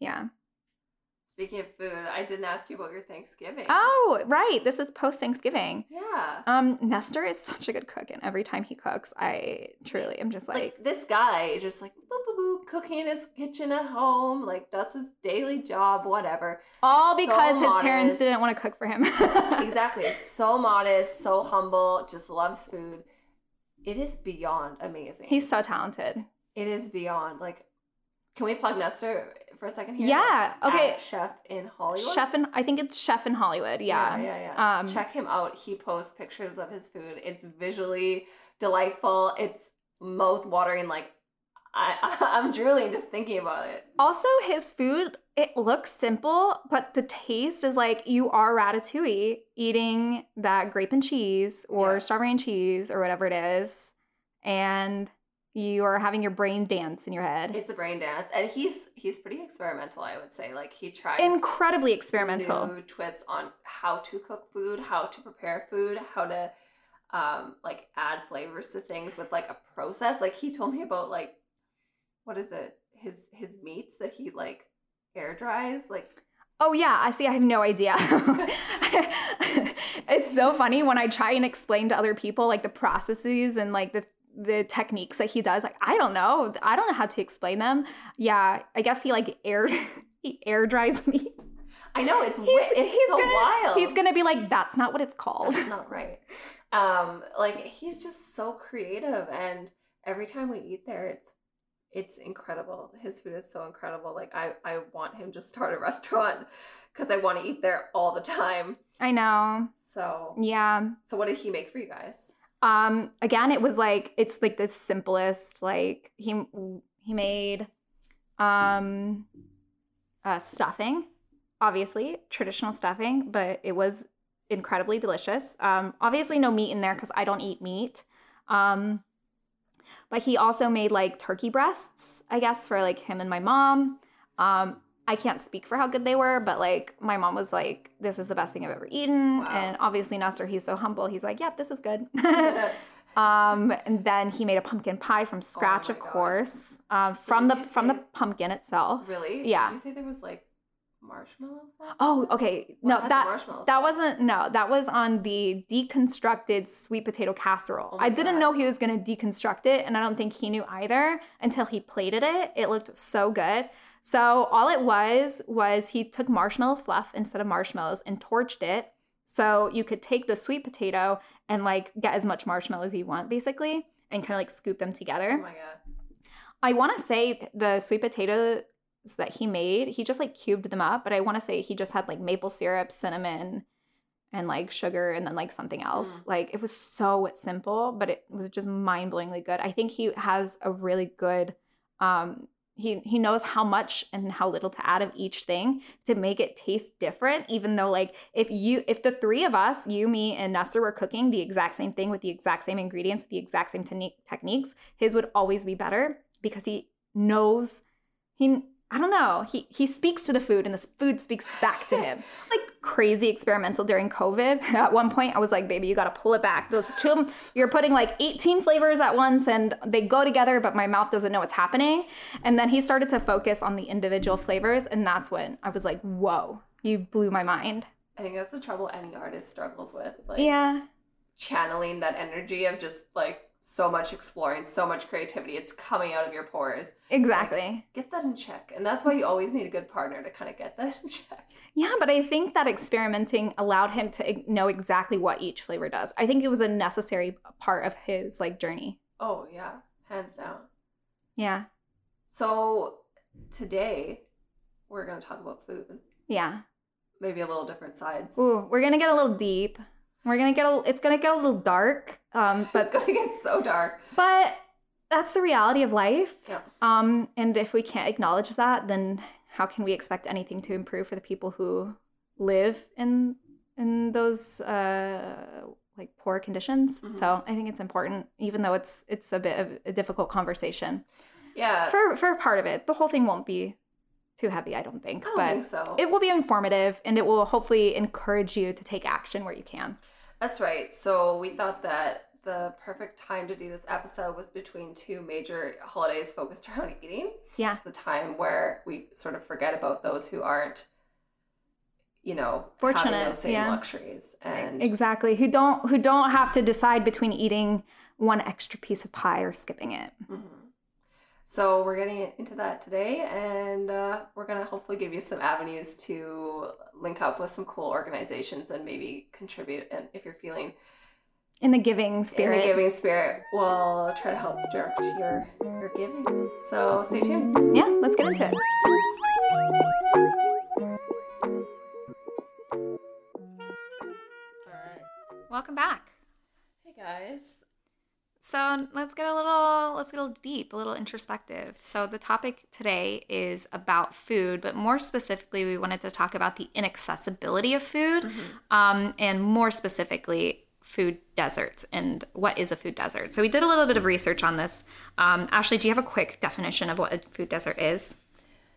[SPEAKER 1] yeah.
[SPEAKER 2] Speaking of food, I didn't ask you about your Thanksgiving.
[SPEAKER 1] Oh, right. This is post Thanksgiving.
[SPEAKER 2] Yeah.
[SPEAKER 1] Um, Nestor is such a good cook, and every time he cooks, I truly am just
[SPEAKER 2] like,
[SPEAKER 1] like,
[SPEAKER 2] this guy just like boop, boop, boop, cooking in his kitchen at home, like does his daily job, whatever.
[SPEAKER 1] all
[SPEAKER 2] so
[SPEAKER 1] because his parents didn't want to cook for him.
[SPEAKER 2] exactly. So modest, so humble, just loves food. It is beyond amazing.
[SPEAKER 1] He's so talented.
[SPEAKER 2] it is beyond like can we plug Nestor for a second here?
[SPEAKER 1] Yeah,
[SPEAKER 2] Like,
[SPEAKER 1] okay.
[SPEAKER 2] Chef in Hollywood.
[SPEAKER 1] Chef in, I think it's Chef in Hollywood. Yeah.
[SPEAKER 2] yeah, yeah. yeah.
[SPEAKER 1] Um,
[SPEAKER 2] Check him out. He posts pictures of his food. It's visually delightful. It's mouth watering. Like I, I'm drooling just thinking about it.
[SPEAKER 1] Also, his food, it looks simple, but the taste is like you are Ratatouille eating that grape and cheese or
[SPEAKER 2] Yeah.
[SPEAKER 1] strawberry and cheese or whatever it is. And you are having your brain dance in your head.
[SPEAKER 2] It's a brain dance, and he's he's pretty experimental. I would say. Like he tries
[SPEAKER 1] Incredibly experimental.
[SPEAKER 2] new twists on how to cook food, how to prepare food, how to um like add flavors to things with like a process. Like he told me about like what is it? His his meats that he like air dries. Like
[SPEAKER 1] Oh yeah, I see. I have no idea. it's so funny when I try and explain to other people like the processes and like the the techniques that he does. Like I don't know. I don't know how to explain them. Yeah, I guess he like air he air dries me.
[SPEAKER 2] I know it's
[SPEAKER 1] He's-
[SPEAKER 2] it's
[SPEAKER 1] he's
[SPEAKER 2] so
[SPEAKER 1] gonna-
[SPEAKER 2] wild.
[SPEAKER 1] He's gonna be like, that's not what it's called.
[SPEAKER 2] That's not right. Um, like he's just so creative, and every time we eat there, it's it's incredible. His food is so incredible. Like I I want him to start a restaurant because I want to eat there all the time.
[SPEAKER 1] I know.
[SPEAKER 2] So
[SPEAKER 1] Yeah.
[SPEAKER 2] so what did he make for you guys?
[SPEAKER 1] Um. Again, it was like it's like the simplest. Like he he made, um, uh, stuffing. Obviously, traditional stuffing, but it was incredibly delicious. Um, obviously, no meat in there because I don't eat meat. Um, but he also made like turkey breasts, I guess, for like him and my mom. Um, I can't speak for how good they were, but like my mom was like, "This is the best thing I've ever eaten,"
[SPEAKER 2] Wow.
[SPEAKER 1] and obviously Nestor, he's so humble, he's like, "Yep, this is good." um, and then he made a pumpkin pie from scratch,
[SPEAKER 2] my
[SPEAKER 1] of
[SPEAKER 2] God.
[SPEAKER 1] course, um,
[SPEAKER 2] So
[SPEAKER 1] from the from the pumpkin itself.
[SPEAKER 2] really?
[SPEAKER 1] Yeah.
[SPEAKER 2] Did you say there was like marshmallow? fluff?
[SPEAKER 1] Oh, okay. No, that
[SPEAKER 2] marshmallow
[SPEAKER 1] that
[SPEAKER 2] fluff?
[SPEAKER 1] wasn't no, that was on the deconstructed sweet potato casserole.
[SPEAKER 2] Oh
[SPEAKER 1] I didn't
[SPEAKER 2] God.
[SPEAKER 1] know he was gonna deconstruct it, and I don't think he knew either until he plated it. It looked so good. So all it was was he took marshmallow fluff instead of marshmallows and torched it. So you could take the sweet potato and like get as much marshmallow as you want, basically, and kind of like scoop them together.
[SPEAKER 2] Oh my god.
[SPEAKER 1] I want to say the sweet potatoes that he made, he just like cubed them up, but I want to say he just had like maple syrup, cinnamon, and like sugar, and then like something else.
[SPEAKER 2] Mm.
[SPEAKER 1] Like it was so simple, but it was just mind blowingly good. I think he has a really good. Um, he he knows how much and how little to add of each thing to make it taste different. Even though like if you if the three of us, you, me, and Nestor were cooking the exact same thing with the exact same ingredients with the exact same techni- techniques, his would always be better because he knows he I don't know. He he speaks to the food and the food speaks back to him. like crazy experimental during COVID. At one point I was like, baby, you gotta pull it back. Those two you're putting like 18 flavors at once and they go together, but my mouth doesn't know what's happening. And then he started to focus on the individual flavors, and that's when I was like, whoa, you blew my mind.
[SPEAKER 2] I think that's the trouble any artist struggles with. Like
[SPEAKER 1] yeah.
[SPEAKER 2] channeling that energy of just like so much exploring, so much creativity. It's coming out of your pores.
[SPEAKER 1] Exactly.
[SPEAKER 2] Get that in check. And that's why you always need a good partner to kind of get that in check.
[SPEAKER 1] Yeah, but I think that experimenting allowed him to know exactly what each flavor does. I think it was a necessary part of his like journey.
[SPEAKER 2] Oh, yeah. Hands down.
[SPEAKER 1] Yeah.
[SPEAKER 2] So today we're going to talk about food.
[SPEAKER 1] Yeah.
[SPEAKER 2] Maybe a little different sides.
[SPEAKER 1] Ooh, we're gonna get a little deep. We're gonna get a. It's gonna get a little dark. Um,
[SPEAKER 2] But it's to get so dark.
[SPEAKER 1] but that's the reality of life.
[SPEAKER 2] Yeah.
[SPEAKER 1] Um, and if we can't acknowledge that, then how can we expect anything to improve for the people who live in in those uh like poor conditions?
[SPEAKER 2] Mhm.
[SPEAKER 1] So I think it's important, even though it's it's a bit of a difficult conversation
[SPEAKER 2] Yeah.
[SPEAKER 1] for for part of it. The whole thing won't be too heavy, I don't think,
[SPEAKER 2] I don't
[SPEAKER 1] but
[SPEAKER 2] think so.
[SPEAKER 1] it will be informative and it will hopefully encourage you to take action where you can.
[SPEAKER 2] That's right. So we thought that the perfect time to do this episode was between two major holidays focused around eating.
[SPEAKER 1] Yeah.
[SPEAKER 2] The time where we sort of forget about those who aren't, you know, having
[SPEAKER 1] Fortunate,
[SPEAKER 2] those same
[SPEAKER 1] yeah.
[SPEAKER 2] luxuries. And
[SPEAKER 1] Exactly. Who don't who don't have to decide between eating one extra piece of pie or skipping it.
[SPEAKER 2] Mhm. So we're getting into that today, and uh, we're gonna hopefully give you some avenues to link up with some cool organizations and maybe contribute. And if you're feeling
[SPEAKER 1] In the giving spirit.
[SPEAKER 2] in the giving spirit, we'll try to help direct your your giving. So stay tuned.
[SPEAKER 1] Yeah, let's get into it.
[SPEAKER 2] All right.
[SPEAKER 1] Welcome back.
[SPEAKER 2] Hey guys.
[SPEAKER 1] So let's get a little let's get a little deep, a little introspective. So the topic today is about food, but more specifically, we wanted to talk about the inaccessibility of food, um, and more specifically, food deserts and what is a food desert. So we did a little bit of research on this. Um, Ashleigh, do you have a quick definition of what a food desert is?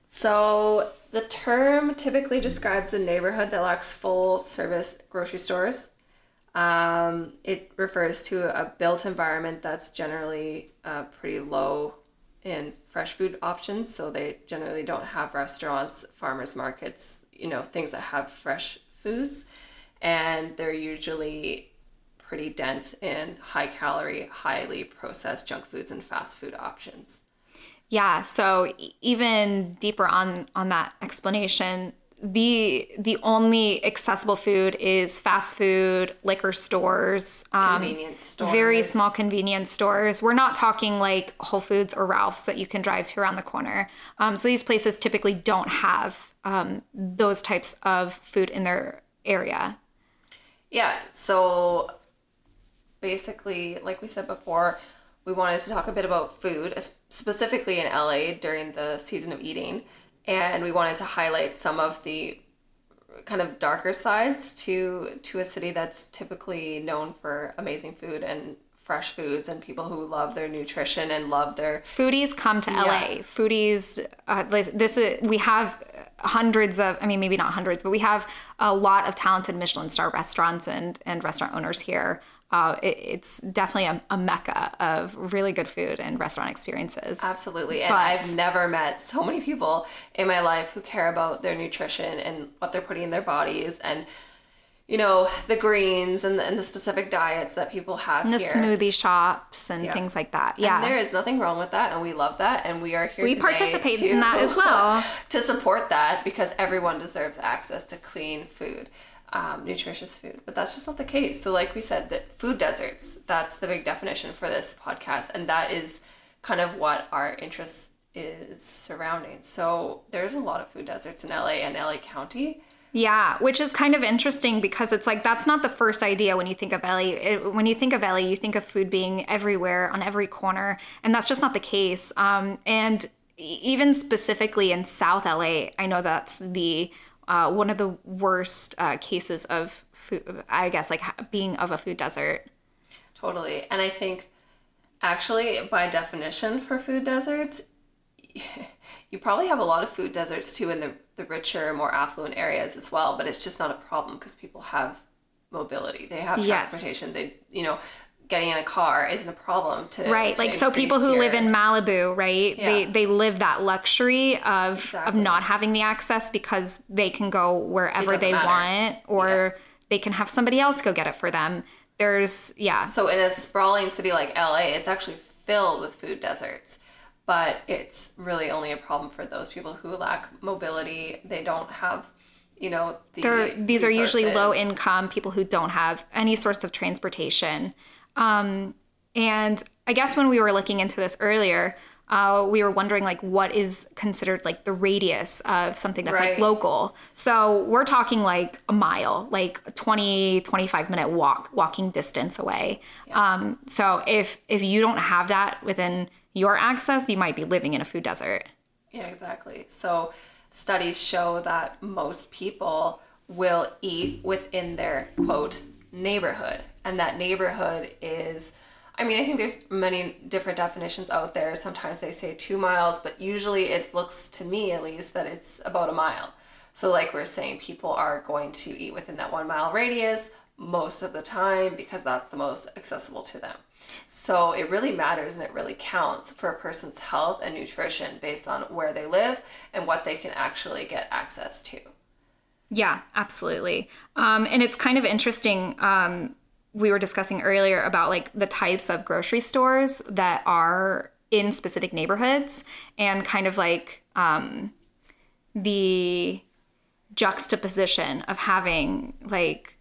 [SPEAKER 2] So the term typically describes a neighborhood that lacks full service grocery stores. Um, it refers to a built environment that's generally uh, pretty low in fresh food options. So they generally don't have restaurants, farmers markets, you know, things that have fresh foods. And they're usually pretty dense in high calorie, highly processed junk foods and fast food options.
[SPEAKER 1] Yeah. So even deeper on on that explanation, the the only accessible food is fast food, liquor stores, um,
[SPEAKER 2] Convenience stores.
[SPEAKER 1] very small convenience stores. We're not talking like Whole Foods or Ralph's that you can drive to around the corner. Um, so these places typically don't have um, those types of food in their area.
[SPEAKER 2] Yeah, so basically, like we said before, we wanted to talk a bit about food, specifically in LA during the season of eating, and we wanted to highlight some of the kind of darker sides to to a city that's typically known for amazing food and fresh foods and people who love their nutrition and love their
[SPEAKER 1] foodies come to LA. Foodies, uh, this is we have hundreds of. I mean, maybe not hundreds, but we have a lot of talented Michelin star restaurants and and restaurant owners here. Uh, it, it's definitely a, a mecca of really good food and restaurant experiences.
[SPEAKER 2] Absolutely. And
[SPEAKER 1] But-
[SPEAKER 2] I've never met so many people in my life who care about their nutrition and what they're putting in their bodies and, you know, the greens and the, and the specific diets that people have
[SPEAKER 1] And the
[SPEAKER 2] here.
[SPEAKER 1] smoothie shops and
[SPEAKER 2] Yeah.
[SPEAKER 1] things like that.
[SPEAKER 2] And
[SPEAKER 1] Yeah.
[SPEAKER 2] there is nothing wrong with that, and we love that, and we are here.
[SPEAKER 1] We participate
[SPEAKER 2] to-
[SPEAKER 1] in that as well.
[SPEAKER 2] to support that because everyone deserves access to clean food, um, nutritious food. But that's just not the case. So, like we said, that food deserts—that's the big definition for this podcast, and that is kind of what our interest is surrounding. So, there's a lot of food deserts in LA and LA County.
[SPEAKER 1] Yeah, which is kind of interesting because it's like that's not the first idea when you think of LA. It, when you think of LA, you think of food being everywhere on every corner, and that's just not the case. Um, and even specifically in South LA, I know that's the uh, one of the worst uh, cases of food. I guess like being of a food desert.
[SPEAKER 2] Totally. And I think actually by definition for food deserts, you probably have a lot of food deserts too in the, the richer, more affluent areas as well, but it's just not a problem because people have mobility. They have
[SPEAKER 1] Yes.
[SPEAKER 2] transportation. They you know, getting in a car isn't a problem to
[SPEAKER 1] right
[SPEAKER 2] to
[SPEAKER 1] like so people who
[SPEAKER 2] increase
[SPEAKER 1] live in malibu right they
[SPEAKER 2] Yeah.
[SPEAKER 1] they live that luxury of of not having the access because they can go wherever they
[SPEAKER 2] matter.
[SPEAKER 1] want or they can have somebody else go get it for them there's yeah
[SPEAKER 2] So in a sprawling city like LA, it's actually filled with food deserts. But it's really only a problem for those people who lack mobility. They don't have, you know, the
[SPEAKER 1] these are usually low income people who don't have any sorts of transportation um, and i guess when we were looking into this earlier uh, we were wondering like what is considered like the radius of something that's like local. So we're talking like a mile like a 20 25 minute walk walking distance away. Um, so if if you don't have that within your access you might be living in a food desert.
[SPEAKER 2] Yeah, exactly. So studies show that most people will eat within their quote neighborhood. And that neighborhood is I mean, I think there's many different definitions out there. Sometimes they say 2 miles, but usually it looks to me at least that it's about a mile. So like we're saying people are going to eat within that 1 mile radius, most of the time because that's the most accessible to them. So it really matters and it really counts for a person's health and nutrition based on where they live and what they can actually get access to.
[SPEAKER 1] Yeah, absolutely. Um, and it's kind of interesting. Um, we were discussing earlier about like the types of grocery stores that are in specific neighborhoods and kind of like um, the juxtaposition of having like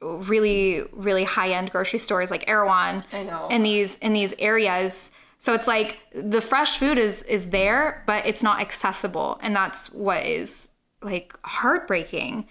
[SPEAKER 1] really really high end grocery stores like Erewhon
[SPEAKER 2] I know.
[SPEAKER 1] in these in these areas. So it's like the fresh food is is there, but it's not accessible, and that's what is like heartbreaking.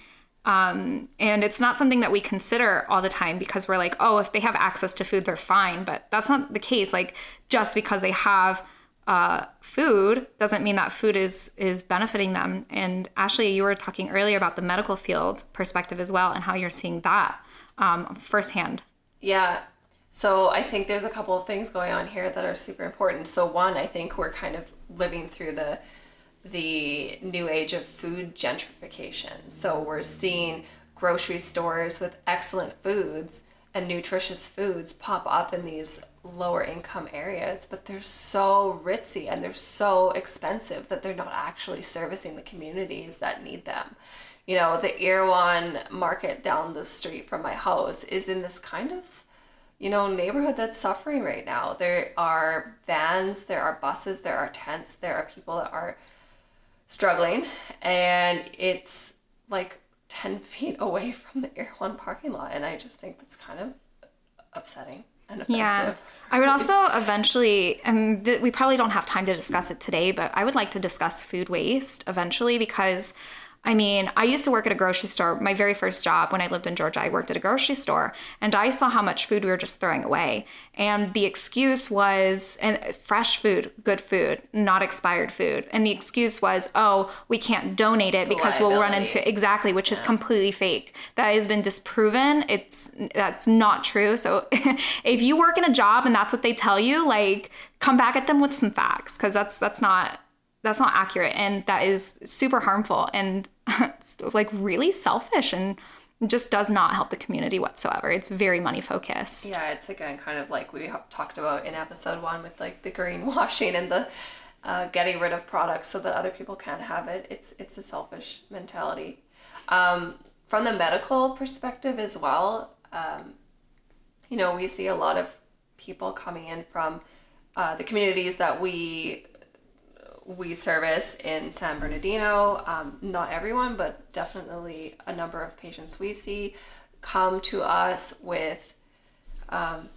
[SPEAKER 1] Um, and it's not something that we consider all the time because we're like, oh, if they have access to food, they're fine. But that's not the case. Like just because they have uh, food doesn't mean that food is is benefiting them. And Ashleigh, you were talking earlier about the medical field perspective as well, and how you're seeing that um, firsthand.
[SPEAKER 2] Yeah. So I think there's a couple of things going on here that are super important. So one, I think we're kind of living through the the new age of food gentrification. So we're seeing grocery stores with excellent foods and nutritious foods pop up in these lower income areas, but they're so ritzy and they're so expensive that they're not actually servicing the communities that need them. You know, the Erewhon market down the street from my house is in this kind of you know, neighborhood that's suffering right now. There are vans, there are buses, there are tents, there are people that are struggling, and it's like 10 feet away from the Erewhon parking lot. And I just think that's kind of upsetting and offensive.
[SPEAKER 1] Yeah. I would also eventually, um, and th- we probably don't have time to discuss it today, but I would like to discuss food waste eventually because I mean, I used to work at a grocery store. My very first job when I lived in Georgia, I worked at a grocery store and I saw how much food we were just throwing away. And the excuse was, and fresh food, good food, not expired food. And the excuse was, oh, we can't donate it
[SPEAKER 2] It's
[SPEAKER 1] because we'll run into exactly, which is completely fake. That has been disproven. It's that's not true. So if you work in a job and that's what they tell you, like come back at them with some facts because that's that's not that's not accurate and that is super harmful and like really selfish and just does not help the community whatsoever. It's very money focused.
[SPEAKER 2] Yeah, it's again kind of like we talked about in episode one with like the greenwashing and the uh, getting rid of products so that other people can't have it. It's it's a selfish mentality. Um, from the medical perspective as well, um, you know, we see a lot of people coming in from uh, the communities that we we service in San Bernardino. Um, not everyone, but definitely a number of patients we see come to us with um,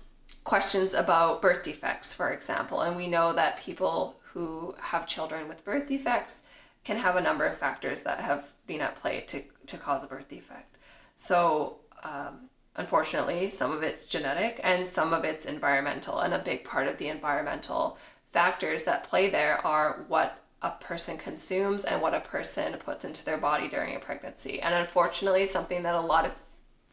[SPEAKER 2] questions about birth defects, for example. And we know that people who have children with birth defects can have a number of factors that have been at play to, to cause a birth defect. So, um, unfortunately, some of it's genetic and some of it's environmental. And a big part of the environmental factors that play there are what a person consumes and what a person puts into their body during a pregnancy. And unfortunately, something that a lot of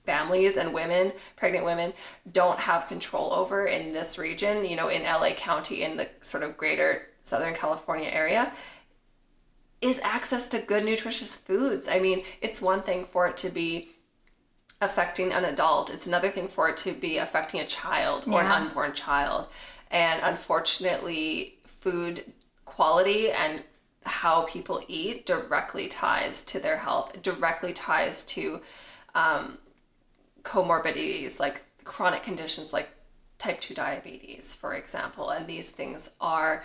[SPEAKER 2] families and women, pregnant women, don't have control over in this region, you know, in LA County, in the sort of greater Southern California area, is access to good, nutritious foods. I mean, it's one thing for it to be affecting an adult, it's another thing for it to be affecting a child or
[SPEAKER 1] Yeah.
[SPEAKER 2] an unborn child. And unfortunately, food quality and how people eat directly ties to their health, directly ties to um, comorbidities like chronic conditions like type 2 diabetes, for example. And these things are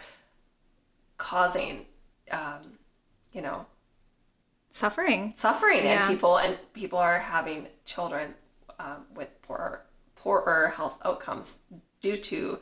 [SPEAKER 2] causing, um, you know,
[SPEAKER 1] Suffering.
[SPEAKER 2] suffering
[SPEAKER 1] Yeah.
[SPEAKER 2] and people and people are having children um, with poorer poorer health outcomes due to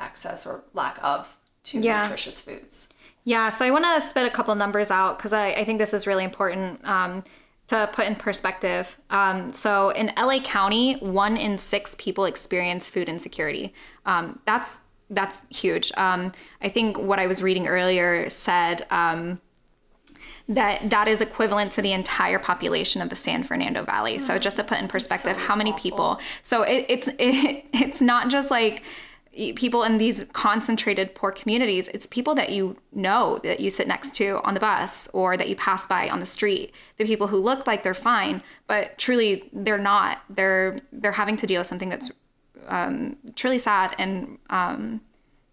[SPEAKER 2] access or lack of to
[SPEAKER 1] Yeah.
[SPEAKER 2] nutritious foods.
[SPEAKER 1] Yeah, so I want to spit a couple numbers out because I, I think this is really important um, to put in perspective. Um, so in LA County, one in six people experience food insecurity. Um, that's that's huge. Um, I think what I was reading earlier said um, that that is equivalent to the entire population of the San Fernando Valley. So just to put in perspective,
[SPEAKER 2] so
[SPEAKER 1] how many
[SPEAKER 2] awful.
[SPEAKER 1] people? So it, it's it, it's not just like people in these concentrated poor communities it's people that you know that you sit next to on the bus or that you pass by on the street. The people who look like they're fine but truly they're not. They're they're having to deal with something that's um, truly sad and um,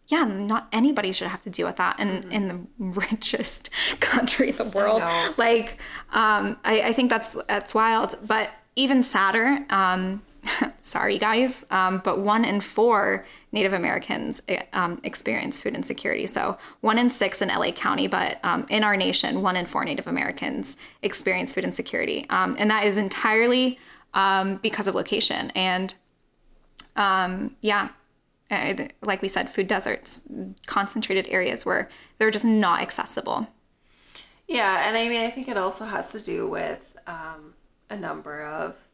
[SPEAKER 1] yeah not anybody should have to deal with that in mm-hmm. in the richest country in the world. like um, I, I think that's that's wild. But even sadder um, sorry guys, um, but one in four Native Americans eh, um, experience food insecurity. So one in six in LA County, but um, in our nation, one in four Native Americans experience food insecurity. Um, and that is entirely um, because of location. And um, yeah, eh, like we said, food deserts, concentrated areas where they're just not accessible.
[SPEAKER 2] Yeah, and I mean, I think it also has to do with a number of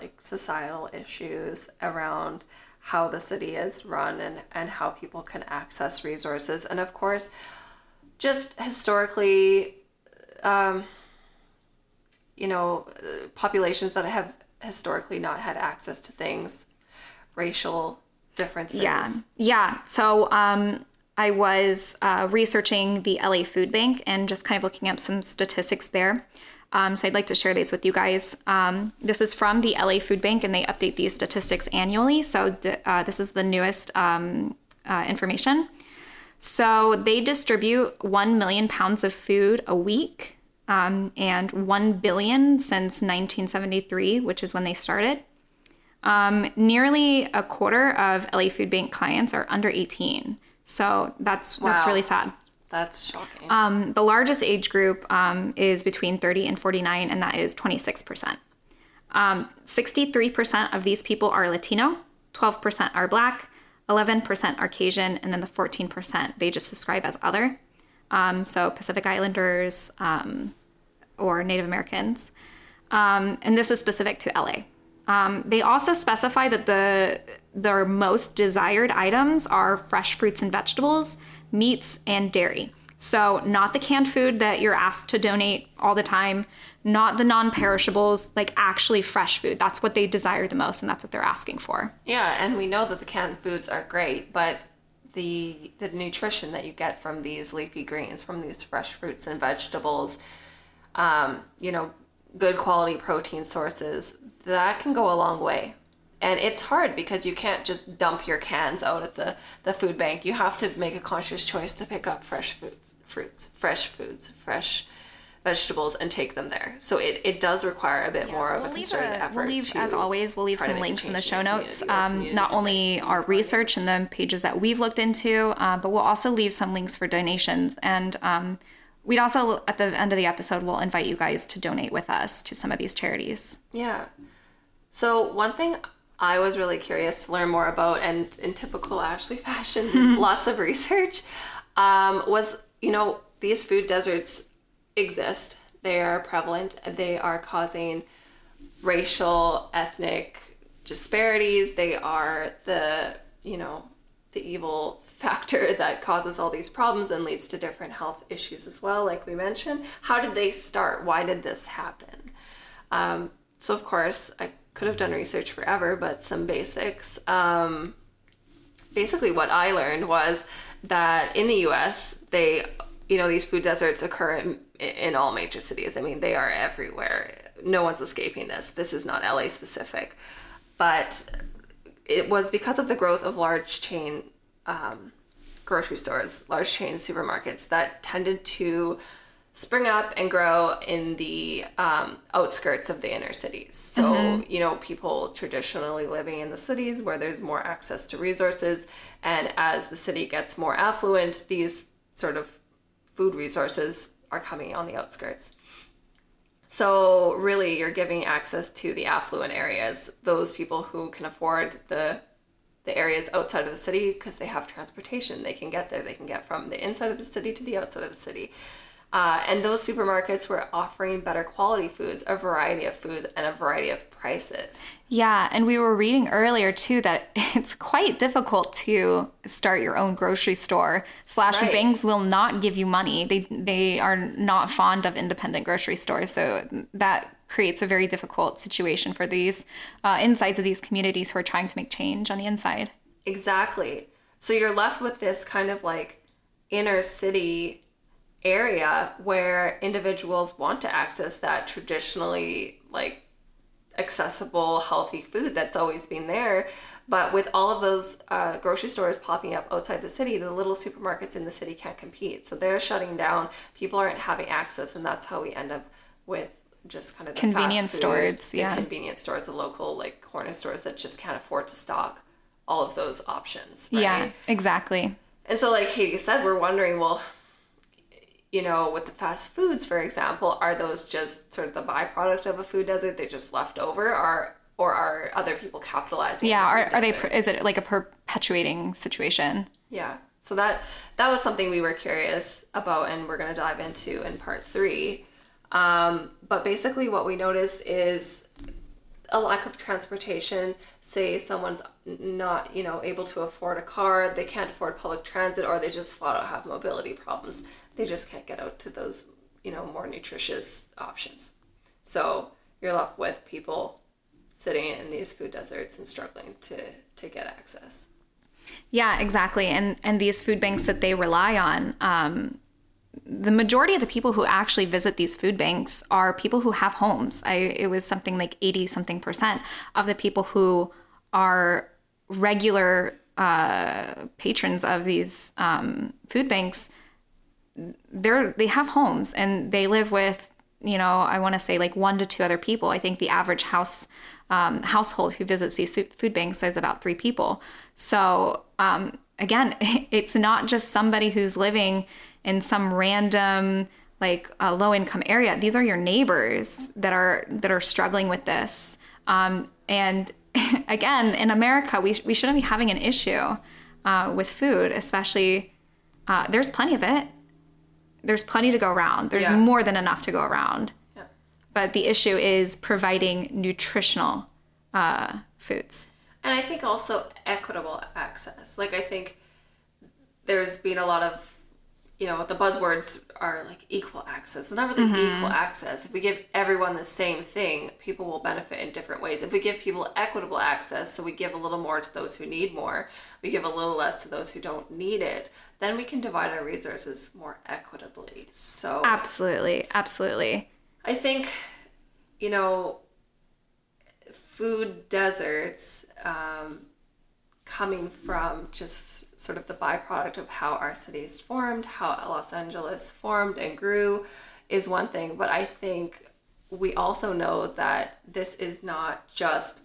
[SPEAKER 2] like societal issues around how the city is run and, and how people can access resources. And of course, just historically, um, you know, populations that have historically not had access to things, racial differences.
[SPEAKER 1] Yeah. Yeah. So, um, I was uh, researching the LA Food Bank and just kind of looking up some statistics there. Um, so I'd like to share these with you guys. Um, this is from the LA Food Bank, and they update these statistics annually. So the, uh, this is the newest um, uh, information. So they distribute 1 million pounds of food a week um, and 1 billion since 1973, which is when they started. Um, nearly a quarter of LA Food Bank clients are under 18. So that's wow. that's really sad.
[SPEAKER 2] That's shocking.
[SPEAKER 1] Um, the largest age group um, is between 30 and 49, and that is 26%. Um, 63% of these people are Latino, 12% are Black, 11% are Cajun, and then the 14% they just describe as other. Um, so Pacific Islanders um, or Native Americans. Um, and this is specific to LA. They also specify that the their most desired items are fresh fruits and vegetables, meats, and dairy. So, not the canned food that you're asked to donate all the time, not the non perishables, like actually fresh food. That's what they desire the most, and that's what they're asking for.
[SPEAKER 2] Yeah, and we know that the canned foods are great, but the the nutrition that you get from these leafy greens, from these fresh fruits and vegetables, um, you know, good quality protein sources, that can go a long way and it's hard because you can't just dump your cans out at the, the food bank. You have to make a conscious choice to pick up fresh foods fruits fresh foods fresh vegetables and take them there. So it, it does require a bit yeah, more we'll of a concerted a, effort
[SPEAKER 1] we'll leave as always we'll leave some links in the show notes. um, not only our research and the pages that we've looked into uh, but we'll also leave some links for donations. And um, we'd also at the end of the episode we'll invite you guys to donate with us to some of these charities.
[SPEAKER 2] Yeah. So one thing I was really curious to learn more about, and in typical Ashleigh fashion, mm-hmm. lots of research, um, was you know, these food deserts exist. They are prevalent. They are causing racial, ethnic disparities. They are the, you know, the evil factor that causes all these problems and leads to different health issues as well, like we mentioned. How did they start? Why did this happen? Um, so, of course, I could have done research forever, but some basics. Um, basically, what I learned was that in the US, they, you know, these food deserts occur in, in all major cities. I mean, they are everywhere. No one's escaping this. This is not LA specific. But it was because of the growth of large chain um, grocery stores, large chain supermarkets that tended to spring up and grow in the um, outskirts of the inner cities. So, mm-hmm. you know, people traditionally living in the cities where there's more access to resources. And as the city gets more affluent, these sort of food resources are coming on the outskirts. So, really, you're giving access to the affluent areas, those people who can afford the the areas outside of the city because they have transportation. They can get there. They can get from the inside of the city to the outside of the city. Uh, and those supermarkets were offering better quality foods, a variety of foods, and a variety of prices.
[SPEAKER 1] Yeah, and we were reading earlier too that it's quite difficult to start your own grocery store. Slash right. banks will not give you money. They they are not fond of independent grocery stores, so that creates a very difficult situation for these uh, insides of these communities who are trying to make change on the inside.
[SPEAKER 2] Exactly. So you're left with this kind of like inner city area where individuals want to access that traditionally like accessible healthy food that's always been there but with all of those uh, grocery stores popping up outside the city the little supermarkets in the city can't compete so they're shutting down people aren't having access and that's how we end up with just kind of the
[SPEAKER 1] Convenience
[SPEAKER 2] fast food,
[SPEAKER 1] stores,
[SPEAKER 2] the
[SPEAKER 1] yeah.
[SPEAKER 2] convenience stores the local like corner stores that just can't afford to stock all of those options right?
[SPEAKER 1] Yeah, exactly.
[SPEAKER 2] And so, like Katie said, we're wondering, well, you know, with the fast foods, for example, are those just sort of the byproduct of a food desert? They just left over, or or are other people capitalizing?
[SPEAKER 1] Yeah, are, are they? Is it like a perpetuating situation?
[SPEAKER 2] Yeah. So that that was something we were curious about, and we're going to dive into in part three. Um, but basically, what we noticed is a lack of transportation. Say someone's not, you know, able to afford a car, they can't afford public transit, or they just flat out have mobility problems. They just can't get out to those, you know, more nutritious options. So you're left with people sitting in these food deserts and struggling to to get access.
[SPEAKER 1] Yeah, exactly. And and these food banks that they rely on, um, the majority of the people who actually visit these food banks are people who have homes. I it was something like eighty something percent of the people who are regular uh, patrons of these um, food banks. They're they have homes and they live with you know I want to say like one to two other people. I think the average house um, household who visits these food banks is about three people. So um, again, it's not just somebody who's living in some random like uh, low income area. These are your neighbors that are that are struggling with this. Um, and again, in America, we we shouldn't be having an issue uh, with food, especially. Uh, there's plenty of it. There's plenty to go around. There's
[SPEAKER 2] Yeah.
[SPEAKER 1] more than enough to go around.
[SPEAKER 2] Yeah.
[SPEAKER 1] But the issue is providing nutritional uh, foods.
[SPEAKER 2] And I think also equitable access. Like I think there's been a lot of, you know, the buzzwords are like equal access. It's not really equal access. If we give everyone the same thing, people will benefit in different ways. If we give people equitable access, so we give a little more to those who need more, we give a little less to those who don't need it, then we can divide our resources more equitably. So
[SPEAKER 1] Absolutely, absolutely.
[SPEAKER 2] I think, you know, food deserts um, coming from just sort of the byproduct of how our city is formed, how Los Angeles formed and grew, is one thing. But I think we also know that this is not just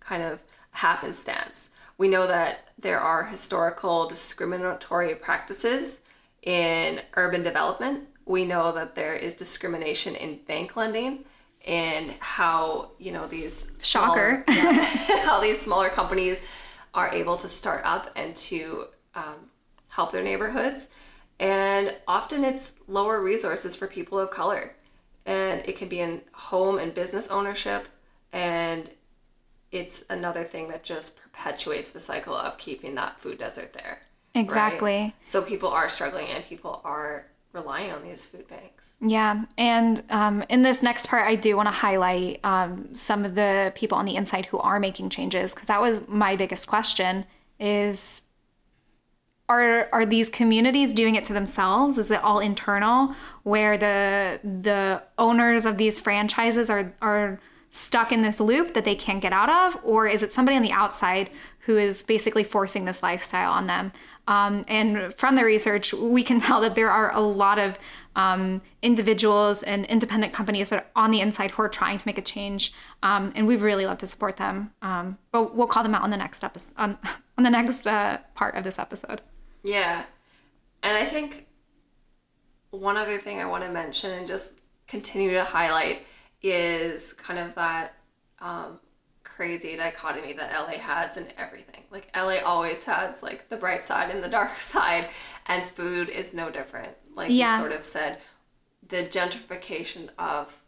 [SPEAKER 2] kind of happenstance. We know that there are historical discriminatory practices in urban development. We know that there is discrimination in bank lending and how, you know, these
[SPEAKER 1] Shocker.
[SPEAKER 2] smaller- yeah, how these smaller companies are able to start up and to um, help their neighborhoods. And often it's lower resources for people of color. And it can be in home and business ownership. And it's another thing that just perpetuates the cycle of keeping that food desert there.
[SPEAKER 1] Exactly.
[SPEAKER 2] So people are struggling and people are relying on these food banks.
[SPEAKER 1] Yeah. And um, in this next part, I do want to highlight um, some of the people on the inside who are making changes because that was my biggest question is are are these communities doing it to themselves is it all internal where the the owners of these franchises are are stuck in this loop that they can't get out of or is it somebody on the outside who is basically forcing this lifestyle on them um, and from the research we can tell that there are a lot of um, individuals and independent companies that are on the inside who are trying to make a change. Um, and we really love to support them. Um, but we'll call them out on the next episode on, on the next uh, part of this episode.
[SPEAKER 2] Yeah. And I think one other thing I want to mention and just continue to highlight is kind of that um, crazy dichotomy that LA has in everything. Like LA always has like the bright side and the dark side, and food is no different. Like
[SPEAKER 1] Yeah.
[SPEAKER 2] you sort of said, the gentrification of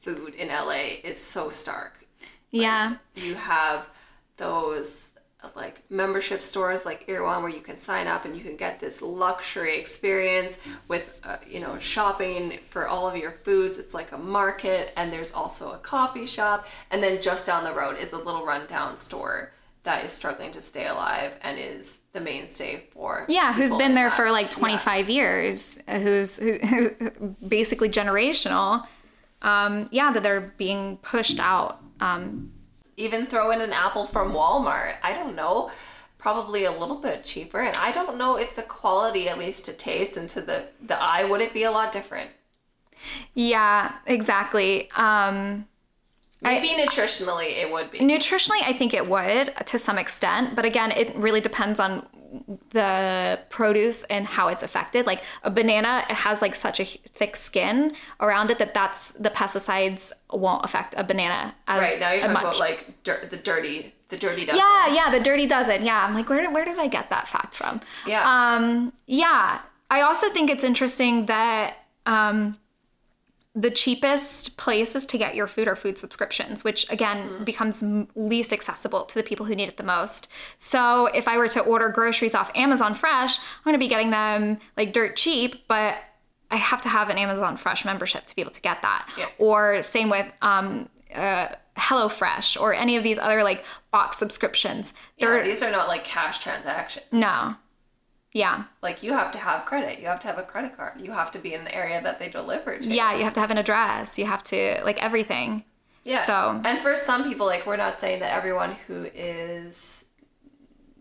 [SPEAKER 2] food in LA is so stark.
[SPEAKER 1] yeah
[SPEAKER 2] you have those uh, like membership stores like Erewhon where you can sign up and you can get this luxury experience with uh, you know shopping for all of your foods it's like a market and there's also a coffee shop and then just down the road is a little rundown store that is struggling to stay alive and is the mainstay for
[SPEAKER 1] Yeah, who's been there
[SPEAKER 2] that.
[SPEAKER 1] for like
[SPEAKER 2] Yeah.
[SPEAKER 1] 25 years, who's who, who, basically generational. Um, yeah, that they're being pushed out. Um,
[SPEAKER 2] even throw in an apple from Walmart. I don't know. Probably a little bit cheaper. And I don't know if the quality, at least to taste and to the, the eye, would it be a lot different?
[SPEAKER 1] yeah, exactly. Um,
[SPEAKER 2] Maybe nutritionally it would be.
[SPEAKER 1] nutritionally, I think it would to some extent, but again, it really depends on the produce and how it's affected. Like a banana, it has like such a thick skin around it that that's the pesticides won't affect a banana as
[SPEAKER 2] Right, now you're talking
[SPEAKER 1] much.
[SPEAKER 2] about like dir- the dirty, the dirty dozen.
[SPEAKER 1] Yeah, yeah, the dirty dozen. Yeah, I'm like, where, where did I get that fact from?
[SPEAKER 2] Yeah.
[SPEAKER 1] Um, yeah. I also think it's interesting that um, the cheapest places to get your food are food subscriptions, which again becomes m- least accessible to the people who need it the most. So if I were to order groceries off Amazon Fresh, I'm going to be getting them like dirt cheap, but I have to have an Amazon Fresh membership to be able to get that.
[SPEAKER 2] Yeah.
[SPEAKER 1] Or same with um, uh, HelloFresh or any of these other like box subscriptions.
[SPEAKER 2] Yeah, these are not like cash transactions.
[SPEAKER 1] no, yeah,
[SPEAKER 2] Like you have to have credit. You have to have a credit card. You have to be in an area that they deliver to.
[SPEAKER 1] yeah. You have to have an address. You have to like everything.
[SPEAKER 2] Yeah.
[SPEAKER 1] So-
[SPEAKER 2] and for some people, like we're not saying that everyone who is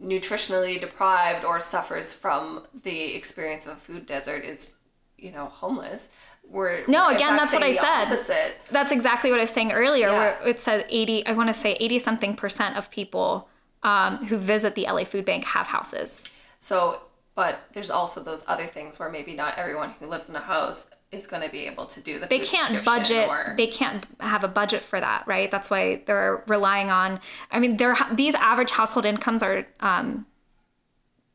[SPEAKER 2] nutritionally deprived or suffers from the experience of a food desert is, you know, homeless. We're
[SPEAKER 1] No,
[SPEAKER 2] we're
[SPEAKER 1] again, that's what I said.
[SPEAKER 2] Opposite.
[SPEAKER 1] That's exactly what I was saying earlier.
[SPEAKER 2] Yeah.
[SPEAKER 1] Where it said eighty. I want to say eighty something percent of people um, who visit the LA Food Bank have houses.
[SPEAKER 2] So, but there's also those other things where maybe not everyone who lives in a house is going to be able to do the.
[SPEAKER 1] They can't budget.
[SPEAKER 2] Or,
[SPEAKER 1] They can't have a budget for that, right? That's why they're relying on. I mean, they're these average household incomes are um,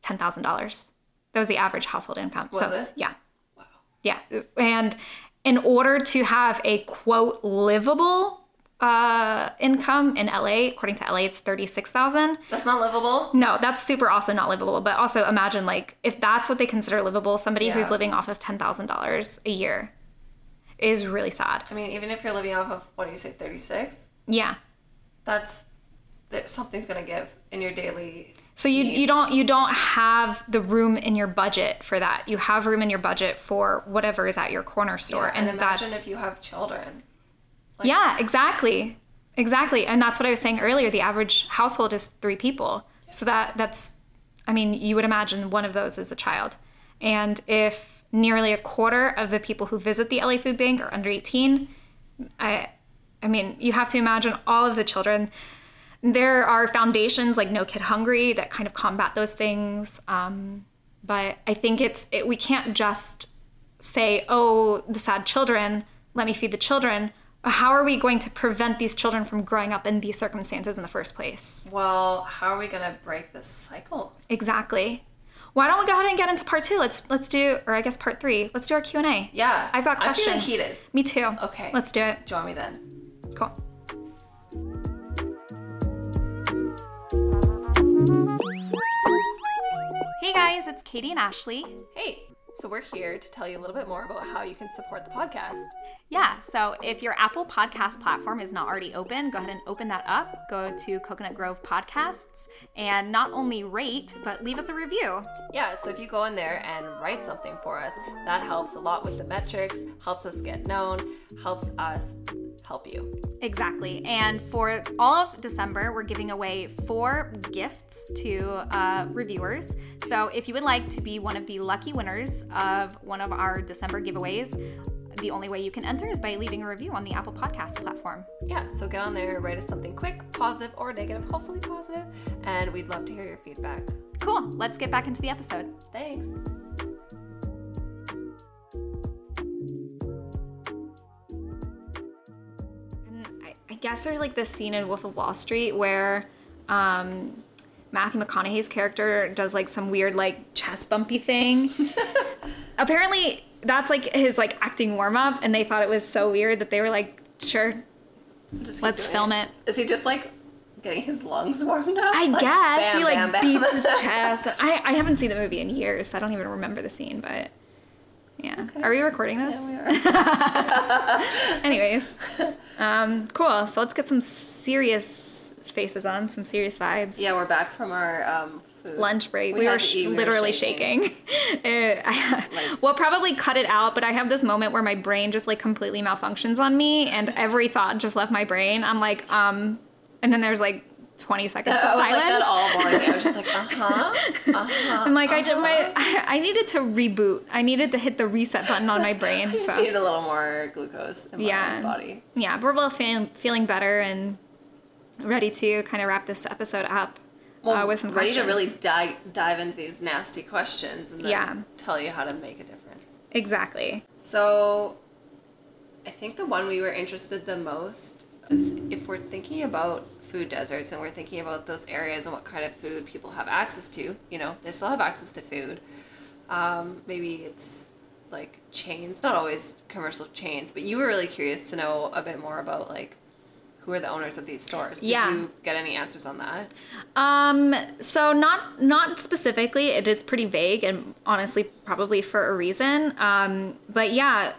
[SPEAKER 1] ten thousand dollars. That was the average household income.
[SPEAKER 2] Was
[SPEAKER 1] so,
[SPEAKER 2] it?
[SPEAKER 1] Yeah. Wow. Yeah, and in order to have a quote livable uh, income in LA, according to LA, it's thirty six thousand.
[SPEAKER 2] that's not livable.
[SPEAKER 1] No, that's super also not livable. But also imagine like if that's what they consider livable, somebody who's living off of ten thousand dollars a year is really sad.
[SPEAKER 2] I mean, even if you're living off of what do you say, thirty six?
[SPEAKER 1] Yeah.
[SPEAKER 2] That's that something's going to give in your daily.
[SPEAKER 1] So you you don't you don't have the room in your budget for that. You have room in your budget for whatever is at your corner store,
[SPEAKER 2] and
[SPEAKER 1] and,
[SPEAKER 2] imagine
[SPEAKER 1] that's
[SPEAKER 2] if you have children.
[SPEAKER 1] Yeah, exactly, exactly, and that's what I was saying earlier. The average household is three people, so that that's, I mean, you would imagine one of those is a child, and if nearly a quarter of the people who visit the LA Food Bank are under eighteen, I, I mean, you have to imagine all of the children. There are foundations like No Kid Hungry that kind of combat those things, um, but I think it's it, we can't just say, "Oh, the sad children, let me feed the children." How are we going to prevent these children from growing up in these circumstances in the first place?
[SPEAKER 2] Well, how are we going to break this cycle?
[SPEAKER 1] Exactly. Why don't we go ahead and get into part two? Let's let's do, or I guess part three. Let's do our Q and A.
[SPEAKER 2] Yeah,
[SPEAKER 1] I've got questions.
[SPEAKER 2] I'm feeling
[SPEAKER 1] questions.
[SPEAKER 2] heated.
[SPEAKER 1] Me too.
[SPEAKER 2] Okay.
[SPEAKER 1] Let's do it.
[SPEAKER 2] Join me then.
[SPEAKER 1] Cool. Hey guys, it's Katie and Ashleigh.
[SPEAKER 2] Hey, so we're here to tell you a little bit more about how you can support the podcast.
[SPEAKER 1] Yeah, so if your Apple Podcast platform is not already open, go ahead and open that up. Go to Coconut Grove Podcasts and not only rate, but leave us a review.
[SPEAKER 2] Yeah, so if you go in there and write something for us, that helps a lot with the metrics, helps us get known, helps us help you.
[SPEAKER 1] Exactly. And for all of December, we're giving away four gifts to uh, reviewers. So if you would like to be one of the lucky winners of one of our December giveaways, the only way you can enter is by leaving a review on the Apple Podcast platform.
[SPEAKER 2] Yeah, so get on there, write us something quick, positive or negative, hopefully positive, and we'd love to hear your feedback.
[SPEAKER 1] Cool. Let's get back into the episode.
[SPEAKER 2] Thanks.
[SPEAKER 1] Guess there's like this scene in Wolf of Wall Street where um, Matthew McConaughey's character does like some weird like chest bumpy thing. Apparently, that's like his like acting warm up, and they thought it was so weird that they were like, sure,
[SPEAKER 2] Just
[SPEAKER 1] let's film it.
[SPEAKER 2] Is he just like getting his lungs warmed up?
[SPEAKER 1] I
[SPEAKER 2] Like,
[SPEAKER 1] guess
[SPEAKER 2] bam,
[SPEAKER 1] he like
[SPEAKER 2] bam, bam.
[SPEAKER 1] beats his chest. I, I haven't seen the movie in years, so I don't even remember the scene, but. Yeah. Are we recording this?
[SPEAKER 2] Yeah, we are.
[SPEAKER 1] Anyways, um, cool. So let's get some serious faces on, some serious vibes.
[SPEAKER 2] Yeah, we're back from our um, food.
[SPEAKER 1] lunch break.
[SPEAKER 2] We
[SPEAKER 1] We, were sh-
[SPEAKER 2] we were
[SPEAKER 1] literally
[SPEAKER 2] shaking.
[SPEAKER 1] shaking. Uh, I-
[SPEAKER 2] Like-
[SPEAKER 1] we'll probably cut it out, but I have this moment where my brain just like completely malfunctions on me, and every thought just left my brain. I'm like, um, and then there's like 20 seconds
[SPEAKER 2] I
[SPEAKER 1] of
[SPEAKER 2] was
[SPEAKER 1] silence.
[SPEAKER 2] like that all morning. I was just like, uh huh, uh huh.
[SPEAKER 1] I'm like, I did my, I, I needed to reboot. I needed to hit the reset button on my brain.
[SPEAKER 2] I just
[SPEAKER 1] so
[SPEAKER 2] needed a little more glucose in my
[SPEAKER 1] Yeah.
[SPEAKER 2] body.
[SPEAKER 1] yeah, we're both feeling feeling better and ready to kind of wrap this episode up well, uh, with some
[SPEAKER 2] ready
[SPEAKER 1] questions.
[SPEAKER 2] to really dive dive into these nasty questions and then
[SPEAKER 1] Yeah.
[SPEAKER 2] tell you how to make a difference.
[SPEAKER 1] exactly.
[SPEAKER 2] So, I think the one we were interested the most is if we're thinking about food deserts and we're thinking about those areas and what kind of food people have access to. You know, they still have access to food. Um, maybe it's like chains, not always commercial chains, but you were really curious to know a bit more about like who are the owners of these stores. Did
[SPEAKER 1] Yeah.
[SPEAKER 2] you get any answers on that?
[SPEAKER 1] Um, so not not specifically. It is pretty vague, and honestly, probably for a reason. Um, but yeah,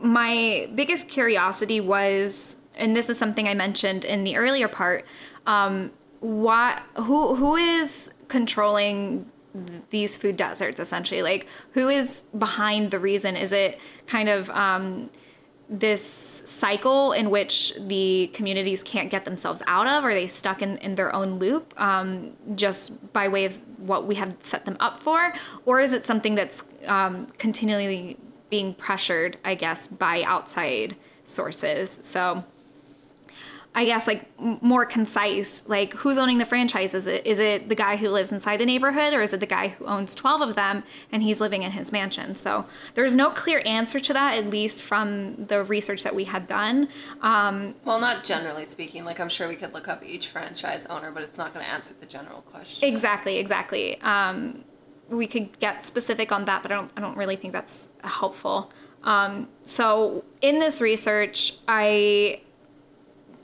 [SPEAKER 1] my biggest curiosity was, and this is something I mentioned in the earlier part. Um, what who who is controlling these food deserts essentially? Like, who is behind the reason? Is it kind of um, this cycle in which the communities can't get themselves out of? Are they stuck in, in their own loop um, just by way of what we have set them up for? Or is it something that's um, continually being pressured, I guess, by outside sources? So I guess like m- more concise, like who's owning the franchise? Is it is it the guy who lives inside the neighborhood, or is it the guy who owns twelve of them and he's living in his mansion? So there's no clear answer to that, at least from the research that we had done. Um,
[SPEAKER 2] Well, not generally speaking. Like I'm sure we could look up each franchise owner, but it's not going to answer the general question.
[SPEAKER 1] exactly, exactly. Um, we could get specific on that, but I don't I don't really think that's helpful. Um, so in this research, I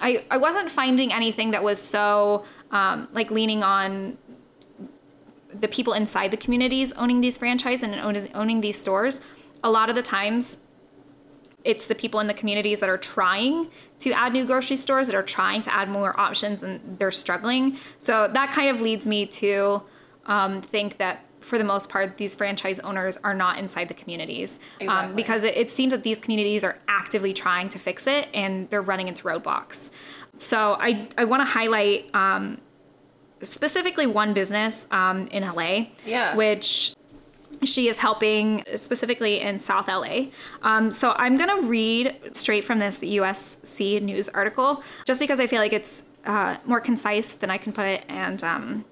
[SPEAKER 1] I, I wasn't finding anything that was so um, like leaning on the people inside the communities owning these franchises and owning, owning these stores. A lot of the times, it's the people in the communities that are trying to add new grocery stores, that are trying to add more options, and they're struggling. So that kind of leads me to um, think that for the most part, these franchise owners are not inside the communities um, because it, it seems that these communities are actively trying to fix it and they're running into roadblocks. So I, I want to highlight um, specifically one business um, in LA,
[SPEAKER 2] Yeah.
[SPEAKER 1] which she is helping specifically in South LA. Um, so I'm going to read straight from this USC News article just because I feel like it's uh, more concise than I can put it and um,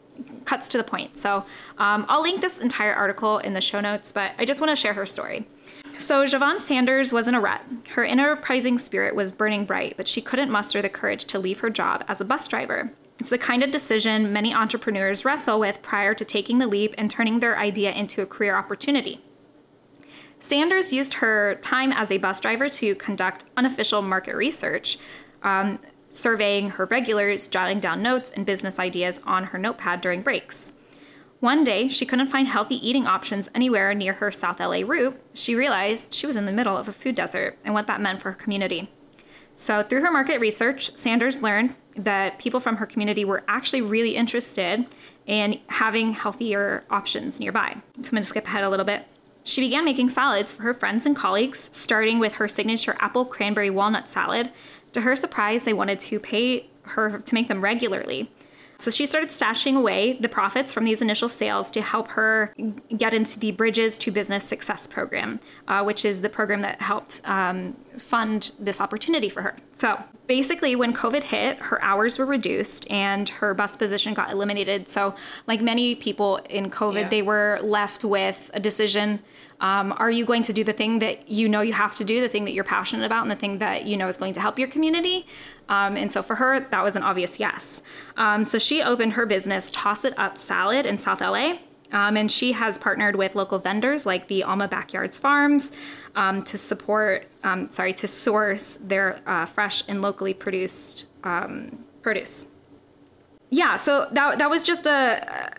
[SPEAKER 1] cuts to the point. So um, I'll link this entire article in the show notes, but I just want to share her story. So Javonne Sanders was in a rut. Her enterprising spirit was burning bright, but she couldn't muster the courage to leave her job as a bus driver. It's the kind of decision many entrepreneurs wrestle with prior to taking the leap and turning their idea into a career opportunity. Sanders used her time as a bus driver to conduct unofficial market research, um, surveying her regulars, jotting down notes and business ideas on her notepad during breaks. One day, she couldn't find healthy eating options anywhere near her South LA route. She realized she was in the middle of a food desert and what that meant for her community. So, through her market research, Sanders learned that people from her community were actually really interested in having healthier options nearby. So, I'm going to skip ahead a little bit. She began making salads for her friends and colleagues, starting with her signature apple cranberry walnut salad. To her surprise, they wanted to pay her to make them regularly. So she started stashing away the profits from these initial sales to help her get into the Bridges to Business Success program, uh, which is the program that helped um, fund this opportunity for her. So basically, when COVID hit, her hours were reduced and her bus position got eliminated. So, like many people in COVID,
[SPEAKER 2] Yeah.
[SPEAKER 1] they were left with a decision. Um, are you going to do the thing that you know you have to do, the thing that you're passionate about, and the thing that you know is going to help your community? Um, and so for her, that was an obvious yes. Um, so she opened her business, Toss It Up Salad, in South LA. Um, and she has partnered with local vendors like the Alma Backyards Farms um, to support, um, sorry, to source their uh, fresh and locally produced produce. Yeah, so that, that was just a,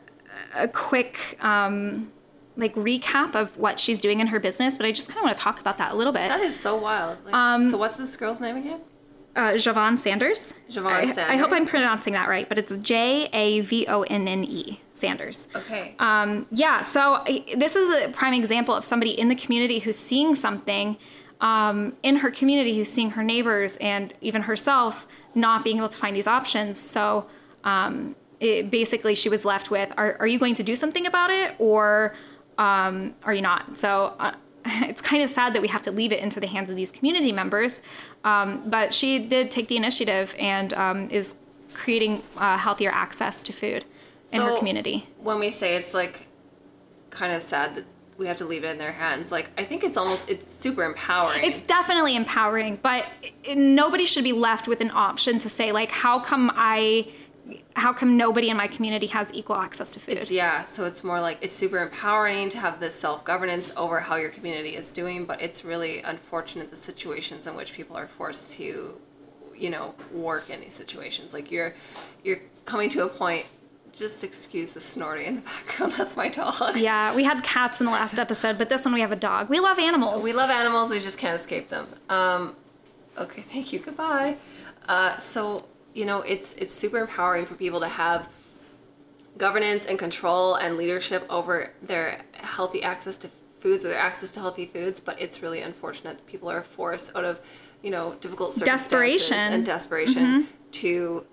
[SPEAKER 1] a quick um, like recap of what she's doing in her business, but I just kind of want to talk about that a little bit.
[SPEAKER 2] That is so wild. Like,
[SPEAKER 1] Um,
[SPEAKER 2] so what's this girl's name again?
[SPEAKER 1] uh, Javonne Sanders.
[SPEAKER 2] Javonne
[SPEAKER 1] I,
[SPEAKER 2] Sanders.
[SPEAKER 1] I hope I'm pronouncing that right, but it's J A V O N N E Sanders.
[SPEAKER 2] Okay.
[SPEAKER 1] Um, yeah, so I- this is a prime example of somebody in the community who's seeing something um, in her community, who's seeing her neighbors and even herself not being able to find these options. So um, it, basically, she was left with are, are you going to do something about it or um, are you not? So uh, it's kind of sad that we have to leave it into the hands of these community members. Um, but she did take the initiative and um, is creating uh, healthier access to food in her community.
[SPEAKER 2] when we say it's like kind of sad that we have to leave it in their hands, like I think it's almost it's super empowering.
[SPEAKER 1] It's definitely empowering, but it- nobody should be left with an option to say like, how come I, how come nobody in my community has equal access to food?
[SPEAKER 2] It's- yeah, so it's more like it's super empowering to have this self governance over how your community is doing, but it's really unfortunate the situations in which people are forced to, you know, work in these situations. Like you're, you're coming to a point. Just excuse the snorting in the background. That's my dog.
[SPEAKER 1] yeah, we had cats in the last episode, but this one we have a dog. We love animals.
[SPEAKER 2] We love animals. We just can't escape them. Um, okay, thank you. Goodbye. Uh, so you know, it's it's super empowering for people to have governance and control and leadership over their healthy access to foods or their access to healthy foods. But it's really unfortunate that people are forced out of you know difficult circumstances
[SPEAKER 1] Desperation. Mm-hmm.
[SPEAKER 2] and desperation to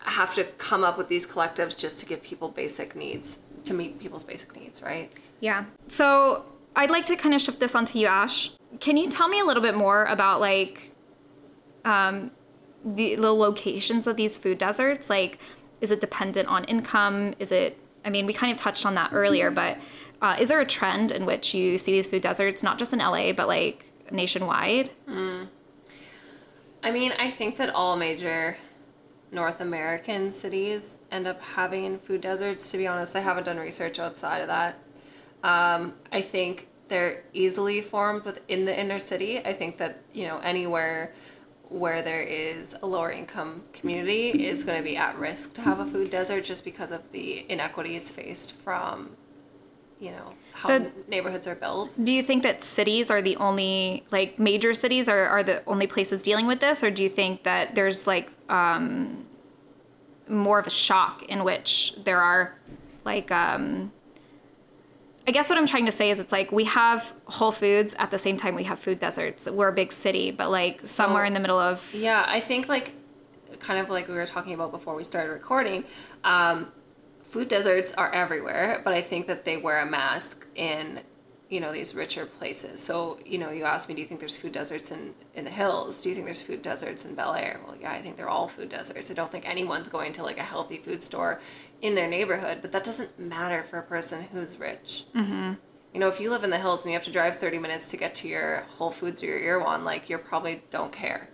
[SPEAKER 2] have to come up with these collectives just to give people basic needs to meet people's basic needs, right?
[SPEAKER 1] Yeah. So I'd like to kind of shift this onto you, Ash. Can you tell me a little bit more about like um, the, the locations of these food deserts? Like, is it dependent on income? Is it? I mean, we kind of touched on that earlier, but uh, is there a trend in which you see these food deserts, not just in LA, but like nationwide?
[SPEAKER 2] I mean, I think that all major North American cities end up having food deserts. To be honest, I haven't done research outside of that. Um, I think they're easily formed within the inner city. I think that you know anywhere where there is a lower income community is going to be at risk to have a food desert just because of the inequities faced from you know how
[SPEAKER 1] So-
[SPEAKER 2] neighborhoods are built.
[SPEAKER 1] Do you think that cities are the only like major cities are, are the only places dealing with this, or do you think that there's like um, more of a shock in which there are like um, I guess what I'm trying to say is it's like we have Whole Foods at the same time we have food deserts. We're a big city, but like somewhere in the middle of
[SPEAKER 2] Yeah, I think like kind of like we were talking about before we started recording, um, food deserts are everywhere, but I think that they wear a mask in you know these richer places. So you know, you asked me, do you think there's food deserts in in the hills? Do you think there's food deserts in Bel Air? Well, yeah, I think they're all food deserts. I don't think anyone's going to like a healthy food store in their neighborhood, but that doesn't matter for a person who's rich. Mm-hmm. You know, if you live in the hills and you have to drive 30 minutes to get to your Whole Foods or your Erewhon, like you probably don't care,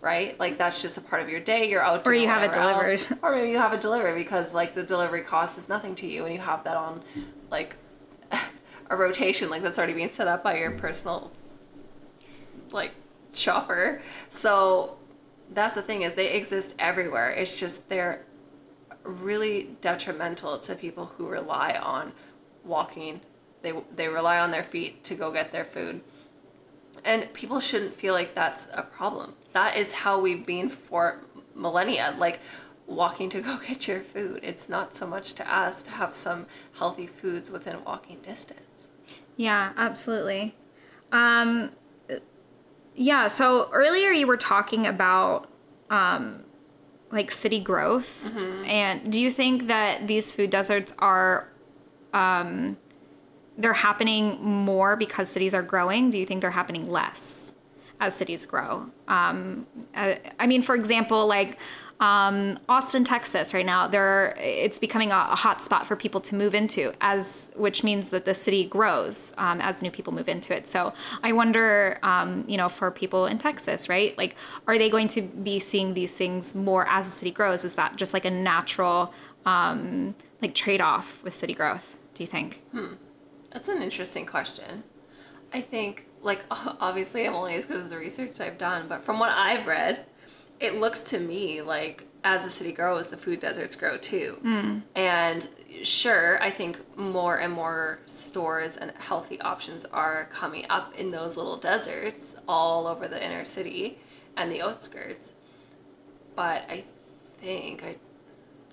[SPEAKER 2] right? Like that's just a part of your day. You're out,
[SPEAKER 1] Or you have it
[SPEAKER 2] whatever else.
[SPEAKER 1] delivered.
[SPEAKER 2] or maybe you have it delivered because like the delivery cost is nothing to you, and you have that on like a rotation, like that's already being set up by your personal like shopper. So that's the thing is they exist everywhere. It's just they're really detrimental to people who rely on walking. They they rely on their feet to go get their food. And people shouldn't feel like that's a problem. That is how we've been for millennia. Like walking to go get your food. It's not so much to ask to have some healthy foods within walking distance.
[SPEAKER 1] Yeah, absolutely. Um, yeah, so earlier you were talking about um, like city growth. And do you think that these food deserts are um, they're happening more because cities are growing? Do you think they're happening less as cities grow? Um, I, I mean, for example, like um, Austin, Texas, right now, there it's becoming a, a hot spot for people to move into, as which means that the city grows um, as new people move into it. So I wonder, um, you know, for people in Texas, right? Like, are they going to be seeing these things more as the city grows? Is that just like a natural, um, like trade off with city growth? Do you think?
[SPEAKER 2] That's an interesting question. I think, like, obviously, I'm only as good as the research I've done, but from what I've read, it looks to me like as the city grows, the food deserts grow too. Hmm. And sure, I think more and more stores and healthy options are coming up in those little deserts all over the inner city. and the outskirts. But I think I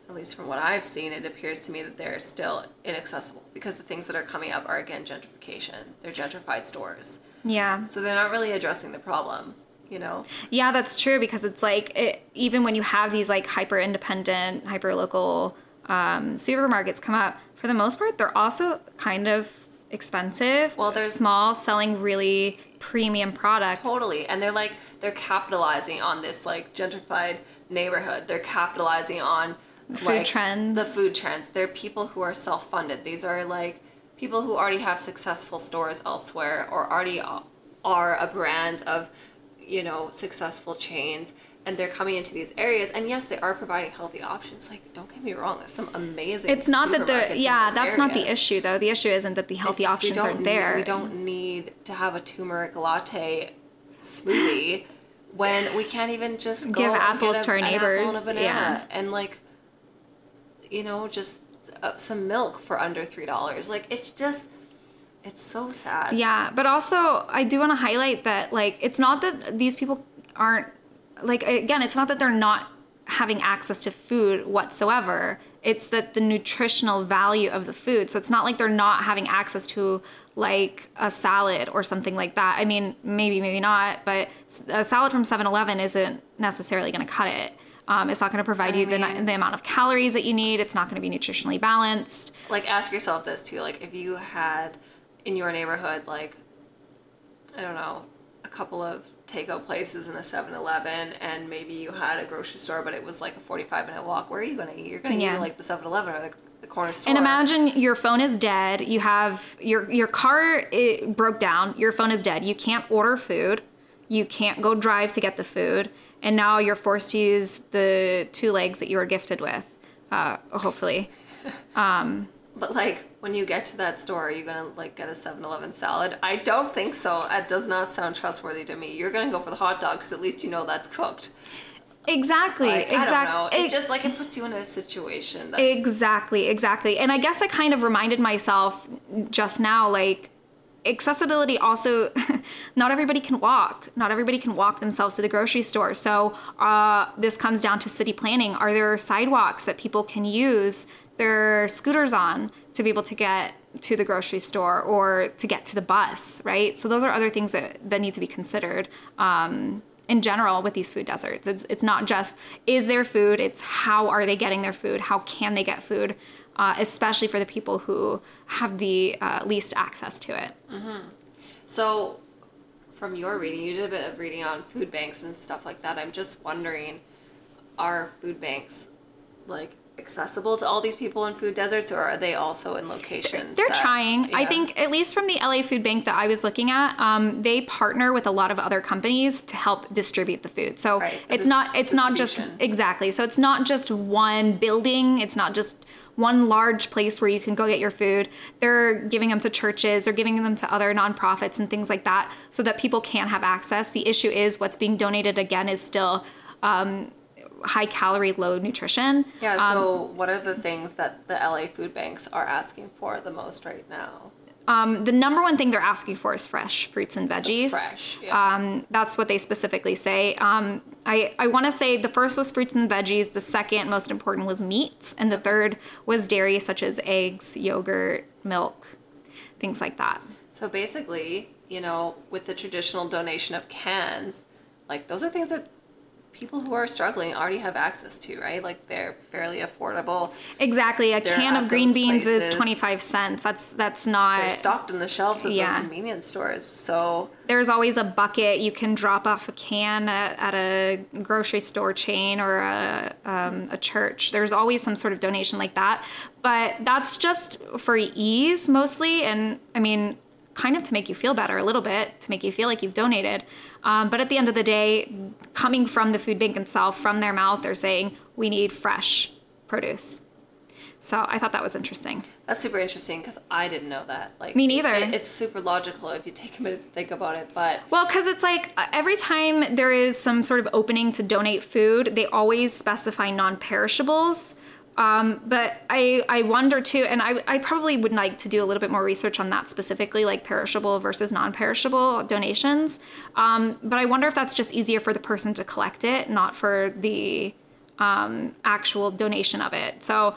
[SPEAKER 2] at least from what I've seen, it appears to me that they're still inaccessible because the things that are coming up are again gentrification. They're gentrified stores.
[SPEAKER 1] Yeah.
[SPEAKER 2] So they're not really addressing the problem, you know?
[SPEAKER 1] Yeah, that's true because it's like it, even when you have these like hyper independent, hyper local um, supermarkets come up, for the most part, they're also kind of expensive.
[SPEAKER 2] Well, they're
[SPEAKER 1] small, selling really premium product.
[SPEAKER 2] Totally. And they're like, they're capitalizing on this like gentrified neighborhood. They're capitalizing on
[SPEAKER 1] food
[SPEAKER 2] like,
[SPEAKER 1] trends.
[SPEAKER 2] The food trends. They're people who are self funded. These are like people who already have successful stores elsewhere or already are a brand of, you know, successful chains and they're coming into these areas and yes they are providing healthy options. Like don't get me wrong there's some amazing
[SPEAKER 1] it's not that the yeah that's not the issue though. The issue isn't that the healthy
[SPEAKER 2] just
[SPEAKER 1] options aren't there.
[SPEAKER 2] we don't need to have a turmeric latte smoothie when we can't even just go
[SPEAKER 1] Give apples
[SPEAKER 2] a,
[SPEAKER 1] to our
[SPEAKER 2] apple and a
[SPEAKER 1] neighbors,
[SPEAKER 2] banana.
[SPEAKER 1] yeah.
[SPEAKER 2] and like you know just uh, some milk for under three dollars. Like it's just it's so sad
[SPEAKER 1] Yeah, but also I do want to highlight that like it's not that these people aren't like again, it's not that they're not having access to food whatsoever. It's that the nutritional value of the food. So it's not like they're not having access to like a salad or something like that. I mean, maybe maybe not, but a salad from 7-Eleven isn't necessarily going to cut it. Um, it's not going to provide you the,
[SPEAKER 2] mean-
[SPEAKER 1] the amount of calories that you need. It's not going to be nutritionally balanced.
[SPEAKER 2] like ask yourself this too like if you had in your neighborhood like i don't know a couple of takeout places and a 7-eleven and maybe you had a grocery store but it was like a 45 minute walk where are you going to eat you're going to eat
[SPEAKER 1] Yeah.
[SPEAKER 2] at like the 7-eleven or the, the corner store
[SPEAKER 1] And imagine your phone is dead. You have your your car it broke down. Your phone is dead. You can't order food. You can't go drive to get the food. And now you're forced to use the two legs that you were gifted with. Uh, hopefully.
[SPEAKER 2] but like when you get to that store are you to like get a 7-eleven salad i don't think so that does not sound trustworthy to me you're to go for the hot dog because at least you know that's cooked
[SPEAKER 1] Exactly.
[SPEAKER 2] like, i don't know
[SPEAKER 1] exactly.
[SPEAKER 2] it's just like it puts you in a situation that
[SPEAKER 1] Exactly, exactly. And I guess I kind of reminded myself just now like accessibility also not everybody can walk not everybody can walk themselves to the grocery store so uh, this comes down to city planning are there sidewalks that people can use their scooters on to be able to get to the grocery store or to get to the bus right? So those are other things that, that need to be considered um, in general with these food deserts. It's, it's not just is there food? It's how are they getting their food? How can they get food? Uh, especially for the people who have the uh, least access to it.
[SPEAKER 2] So, from your reading, you did a bit of reading on food banks and stuff like that. I'm just wondering, are food banks like accessible to all these people in food deserts, or are they also in locations?
[SPEAKER 1] They're
[SPEAKER 2] that-
[SPEAKER 1] trying. I think, at least from the LA Food Bank that I was looking at, um, they partner with a lot of other companies to help distribute the food. So
[SPEAKER 2] Right, the
[SPEAKER 1] it's
[SPEAKER 2] dis-
[SPEAKER 1] not it's not just exactly. So it's not just one building. It's not just one large place where you can go get your food. They're giving them to churches. They're giving them to other nonprofits and things like that, so that people can have access. The issue is what's being donated again is still. Um, high calorie low nutrition
[SPEAKER 2] Yeah.
[SPEAKER 1] Um,
[SPEAKER 2] So, what are the things that the LA food banks are asking for the most right now?
[SPEAKER 1] Um, the number one thing they're asking for is fresh fruits and
[SPEAKER 2] So
[SPEAKER 1] veggies.
[SPEAKER 2] fresh. Yeah.
[SPEAKER 1] Um, that's what they specifically say. Um, I, I want to say the first was fruits and veggies. The second most important was meats. And the third was dairy, such as eggs, yogurt, milk, things like that.
[SPEAKER 2] So basically, you know, with the traditional donation of cans, like those are things that people who are struggling already have access to, right? Like they're fairly affordable.
[SPEAKER 1] Exactly. A
[SPEAKER 2] They're
[SPEAKER 1] can of green beans is 25 cents. That's that's not They're
[SPEAKER 2] stocked in the shelves at
[SPEAKER 1] yeah.
[SPEAKER 2] those convenience stores. So
[SPEAKER 1] there's always a bucket you can drop off a can at, at a grocery store chain or a, um, a church there's always some sort of donation like that but that's just for ease mostly and i mean kind of to make you feel better a little bit to make you feel like you've donated um, but at the end of the day coming from the food bank itself from their mouth they're saying we need fresh produce so i thought that was interesting
[SPEAKER 2] that's super interesting because I didn't know that. Like
[SPEAKER 1] Me neither.
[SPEAKER 2] it- it's super logical if you take a minute to think about it. But
[SPEAKER 1] Well, because it's like uh, every time there is some sort of opening to donate food, they always specify non perishables. Um, but I, I wonder too, and I, I probably would like to do a little bit more research on that specifically, like perishable versus non perishable donations. Um, but I wonder if that's just easier for the person to collect it, not for the um, actual donation of it. So,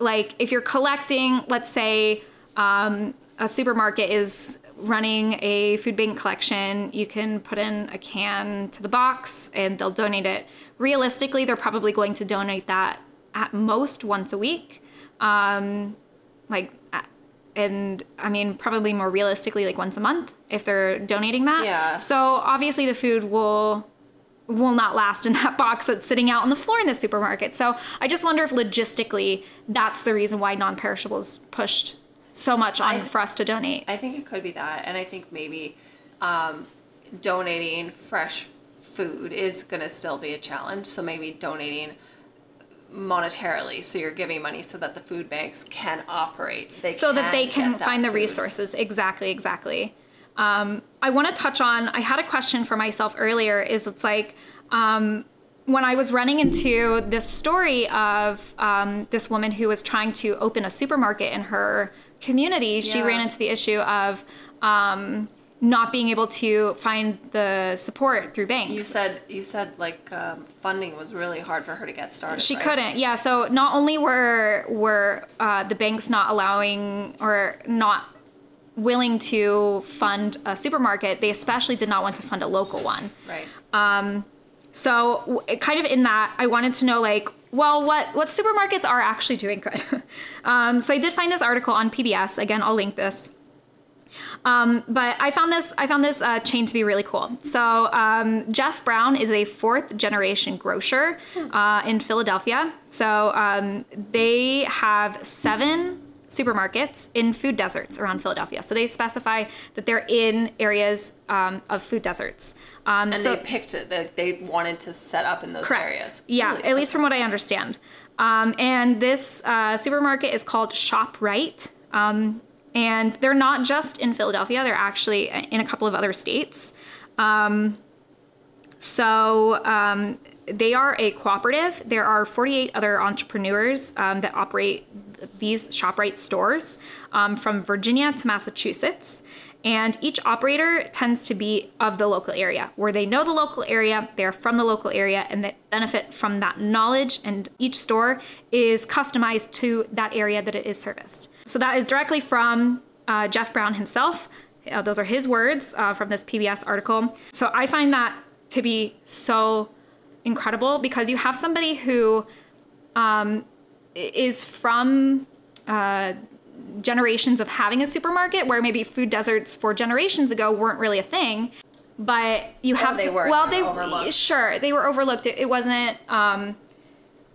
[SPEAKER 1] like, if you're collecting, let's say um, a supermarket is running a food bank collection, you can put in a can to the box and they'll donate it. Realistically, they're probably going to donate that at most once a week. Um, like, and I mean, probably more realistically, like once a month if they're donating that.
[SPEAKER 2] Yeah.
[SPEAKER 1] So obviously, the food will will not last in that box that's sitting out on the floor in the supermarket. So I just wonder if logistically that's the reason why non-perishables pushed so much on
[SPEAKER 2] I-
[SPEAKER 1] for us to donate.
[SPEAKER 2] I think it could be that, and I think maybe um, donating fresh food is gonna still be a challenge. So maybe donating monetarily, so you're giving money so that the food banks can operate. They
[SPEAKER 1] so that they can
[SPEAKER 2] that
[SPEAKER 1] find the resources. Exactly exactly. Um, i want to touch on i had a question for myself earlier is it's like um, when i was running into this story of um, this woman who was trying to open a supermarket in her community she ran into the issue of um, not being able to find the support through banks
[SPEAKER 2] You said you said like um, funding was really hard for her to get started.
[SPEAKER 1] she
[SPEAKER 2] right?
[SPEAKER 1] couldn't yeah so not only were were uh, the banks not allowing or not willing to fund a supermarket they especially did not want to fund a local one
[SPEAKER 2] Right.
[SPEAKER 1] so w- kind of in that i wanted to know like well what what supermarkets are actually doing good um, so i did find this article on pbs again i'll link this um, but I found this I found this uh, chain to be really cool. So um, Jeff Brown is a fourth generation grocer uh, in Philadelphia. So um, they have seven supermarkets in food deserts around Philadelphia. So they specify that they're in areas um, of food deserts. Um,
[SPEAKER 2] and
[SPEAKER 1] so,
[SPEAKER 2] they picked it. They, they wanted to set up in those
[SPEAKER 1] Correct.
[SPEAKER 2] areas.
[SPEAKER 1] Yeah,
[SPEAKER 2] Really?
[SPEAKER 1] at least from what I understand. Um, and this uh, supermarket is called ShopRite. Um, and they're not just in Philadelphia, they're actually in a couple of other states. Um, so um, they are a cooperative. There are 48 other entrepreneurs um, that operate these ShopRite stores um, from Virginia to Massachusetts. And each operator tends to be of the local area, where they know the local area, they're from the local area, and they benefit from that knowledge. And each store is customized to that area that it is serviced. So that is directly from uh, Jeff Brown himself. Uh, those are his words uh, from this PBS article. So I find that to be so incredible because you have somebody who um, is from uh, generations of having a supermarket where maybe food deserts for generations ago weren't really a thing. But you have
[SPEAKER 2] they
[SPEAKER 1] some-
[SPEAKER 2] were,
[SPEAKER 1] well,
[SPEAKER 2] they
[SPEAKER 1] they
[SPEAKER 2] were overlooked.
[SPEAKER 1] sure they were overlooked. It, it wasn't um,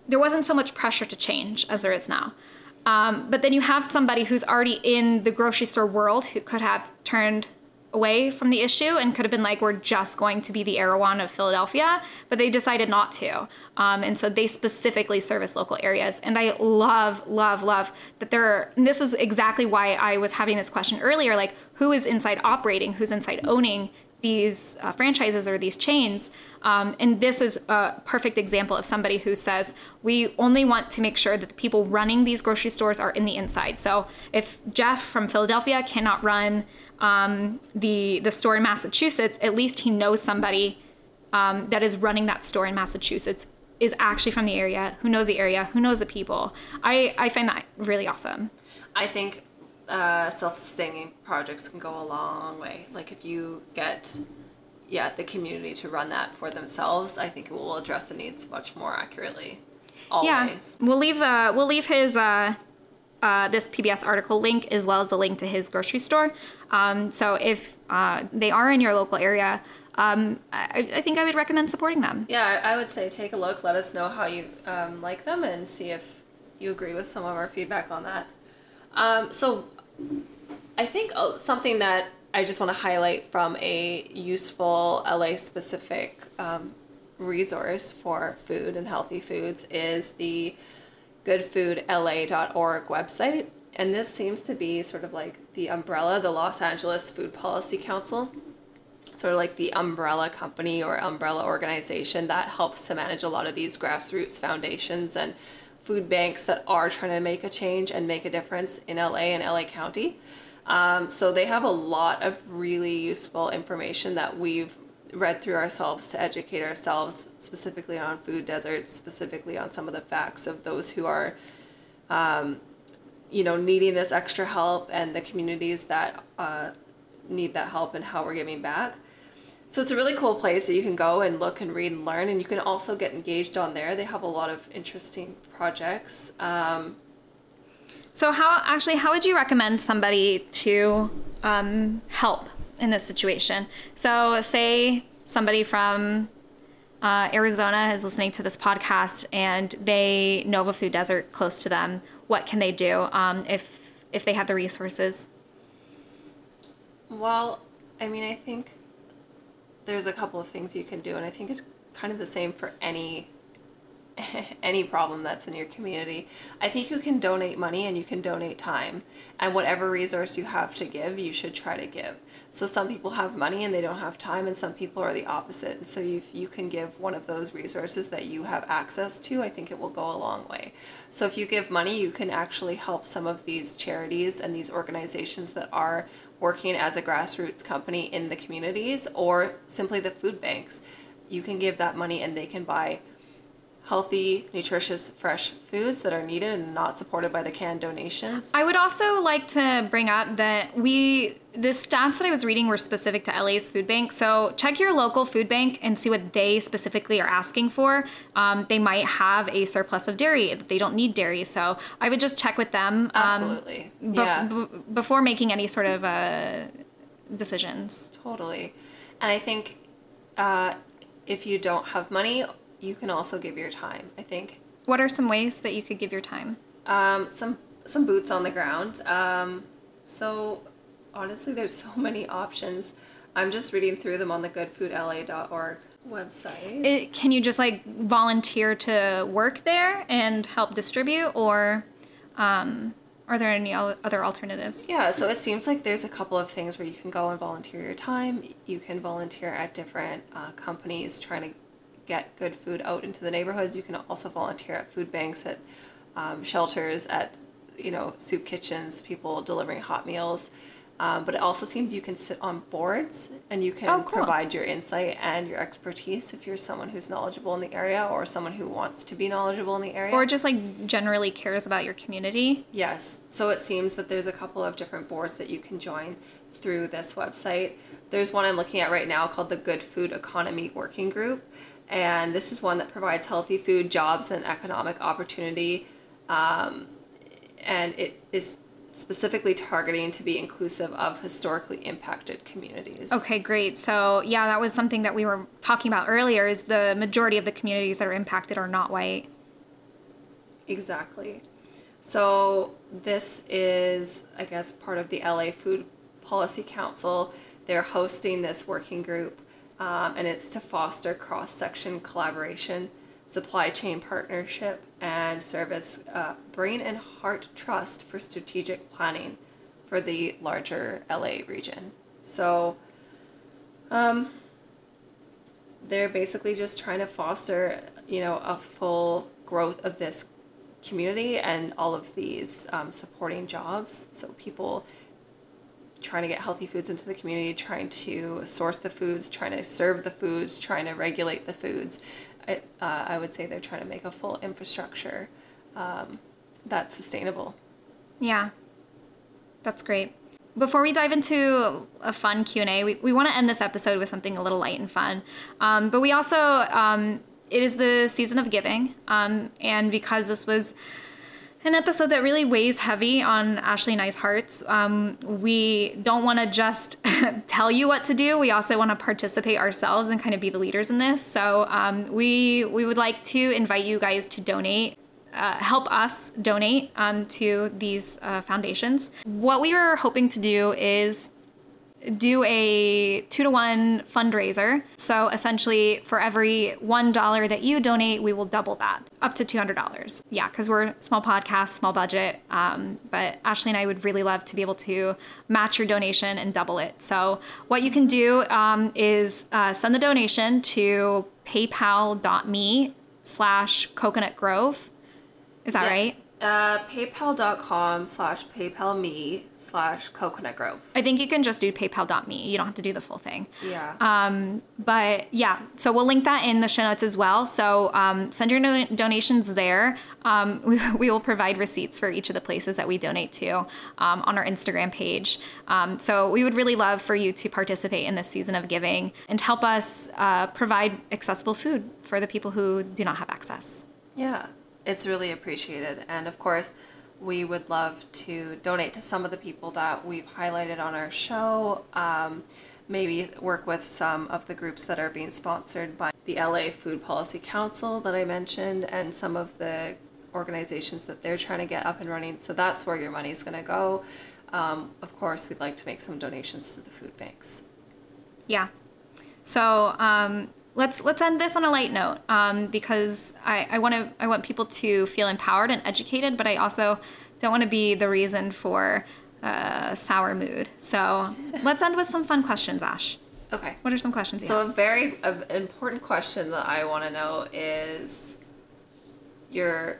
[SPEAKER 1] there wasn't so much pressure to change as there is now. Um, but then you have somebody who's already in the grocery store world who could have turned away from the issue and could have been like, we're just going to be the Erewhon of Philadelphia, but they decided not to. Um, and so they specifically service local areas. And I love, love, love that there are, and this is exactly why I was having this question earlier like, who is inside operating, who's inside owning these uh, franchises or these chains. Um, and this is a perfect example of somebody who says, we only want to make sure that the people running these grocery stores are in the inside. So if Jeff from Philadelphia cannot run um, the, the store in Massachusetts, at least he knows somebody um, that is running that store in Massachusetts is actually from the area, who knows the area, who knows the people. I, I find that really awesome.
[SPEAKER 2] I think uh, self-sustaining projects can go a long way. Like if you get, yeah, the community to run that for themselves, I think it will address the needs much more accurately. Always.
[SPEAKER 1] Yeah, we'll leave uh, we'll leave his uh, uh, this PBS article link as well as the link to his grocery store. Um, so if uh, they are in your local area, um, I, I think I would recommend supporting them.
[SPEAKER 2] Yeah, I I would say take a look. Let us know how you um, like them and see if you agree with some of our feedback on that. Um, so, I think uh, something that I just want to highlight from a useful LA specific um, resource for food and healthy foods is the goodfoodla.org website. And this seems to be sort of like the umbrella, the Los Angeles Food Policy Council sort of like the umbrella company or umbrella organization that helps to manage a lot of these grassroots foundations and food banks that are trying to make a change and make a difference in LA and LA County. Um, so they have a lot of really useful information that we've read through ourselves to educate ourselves specifically on food deserts, specifically on some of the facts of those who are, um, you know, needing this extra help and the communities that uh, need that help and how we're giving back. So it's a really cool place that you can go and look and read and learn, and you can also get engaged on there. They have a lot of interesting projects. Um,
[SPEAKER 1] so how actually how would you recommend somebody to um, help in this situation? So say somebody from uh, Arizona is listening to this podcast and they know of a food desert close to them. What can they do um, if if they have the resources?
[SPEAKER 2] Well, I mean, I think there's a couple of things you can do, and I think it's kind of the same for any any problem that's in your community. I think you can donate money and you can donate time, and whatever resource you have to give, you should try to give. So some people have money and they don't have time, and some people are the opposite. And so if you can give one of those resources that you have access to, I think it will go a long way. So if you give money, you can actually help some of these charities and these organizations that are working as a grassroots company in the communities or simply the food banks. You can give that money and they can buy healthy, nutritious, fresh foods that are needed and not supported by the canned donations.
[SPEAKER 1] I would also like to bring up that we the stats that I was reading were specific to LA's food bank. So check your local food bank and see what they specifically are asking for. Um, they might have a surplus of dairy. That they don't need dairy, so I would just check with them. Um,
[SPEAKER 2] Absolutely. yeah.
[SPEAKER 1] b- before making any sort of uh, decisions.
[SPEAKER 2] Totally, and I think uh, if you don't have money you can also give your time. I think.
[SPEAKER 1] What are some ways that you could give your time?
[SPEAKER 2] Um, some some boots on the ground. Um, so honestly, there's so many options. I'm just reading through them on the goodfoodla.org website.
[SPEAKER 1] It, can you just like volunteer to work there and help distribute, or um, are there any other alternatives?
[SPEAKER 2] Yeah, so it seems like there's a couple of things where you can go and volunteer your time. You can volunteer at different uh, companies trying to get good food out into the neighborhoods. You can also volunteer at food banks, at um, shelters, at you know soup kitchens, people delivering hot meals. Um, but it also seems you can sit on boards and you can oh, cool. provide your insight and your expertise if you're someone who's knowledgeable in the area or someone who wants to be knowledgeable in the area.
[SPEAKER 1] Or just like generally cares about your community.
[SPEAKER 2] Yes. So it seems that there's a couple of different boards that you can join through this website. There's one I'm looking at right now called the Good Food Economy Working Group and this is one that provides healthy food, jobs, and economic opportunity. Um, and it is specifically targeting to be inclusive of historically impacted communities.
[SPEAKER 1] Okay, great. So, yeah, that was something that we were talking about earlier is the majority of the communities that are impacted are not white.
[SPEAKER 2] Exactly. So, this is I guess part of the LA Food Policy Council. They're hosting this working group um, and it's to foster cross section collaboration, supply chain partnership, and service uh, brain and heart trust for strategic planning for the larger LA region. So, um, they're basically just trying to foster, you know, a full growth of this community and all of these um, supporting jobs. So people trying to get healthy foods into the community, trying to source the foods, trying to serve the foods, trying to regulate the foods. I, uh, I would say they're trying to make a full infrastructure um, that's sustainable.
[SPEAKER 1] Yeah, that's great. Before we dive into a fun Q&A, we, we want to end this episode with something a little light and fun. Um, but we also, um, it is the season of giving. Um, and because this was an episode that really weighs heavy on Ashleigh and I's hearts. Um, we don't want to just tell you what to do. We also want to participate ourselves and kind of be the leaders in this. So um, we we would like to invite you guys to donate. Uh, help us donate um, to these uh, foundations. What we are hoping to do is do a two to one fundraiser. So essentially, for every one dollar that you donate, we will double that up to two hundred dollars. Yeah, because we're small podcast, small budget. Um, but Ashleigh and I would really love to be able to match your donation and double it. So what you can do um, is uh, send the donation to PayPal.me slash Cocoanut Grove Is that
[SPEAKER 2] Yeah.
[SPEAKER 1] right?
[SPEAKER 2] Uh, PayPal.com slash PayPal me slash Cocoanut Grove.
[SPEAKER 1] I think you can just do paypal.me. You don't have to do the full thing.
[SPEAKER 2] Yeah.
[SPEAKER 1] Um, but yeah, so we'll link that in the show notes as well. So um, send your no- donations there. Um, we, we will provide receipts for each of the places that we donate to um, on our Instagram page. Um, so we would really love for you to participate in this season of giving and help us uh, provide accessible food for the people who do not have access.
[SPEAKER 2] Yeah, it's really appreciated. And of course, we would love to donate to some of the people that we've highlighted on our show. Um, maybe work with some of the groups that are being sponsored by the LA Food Policy Council that I mentioned and some of the organizations that they're trying to get up and running. So that's where your money's going to go. Um, of course, we'd like to make some donations to the food banks.
[SPEAKER 1] Yeah. So um, let's let's end this on a light note um, because I, I want to I want people to feel empowered and educated, but I also don't want to be the reason for a sour mood. So let's end with some fun questions, Ash.
[SPEAKER 2] Okay.
[SPEAKER 1] What are some questions you
[SPEAKER 2] So
[SPEAKER 1] have?
[SPEAKER 2] a very a, important question that I want to know is your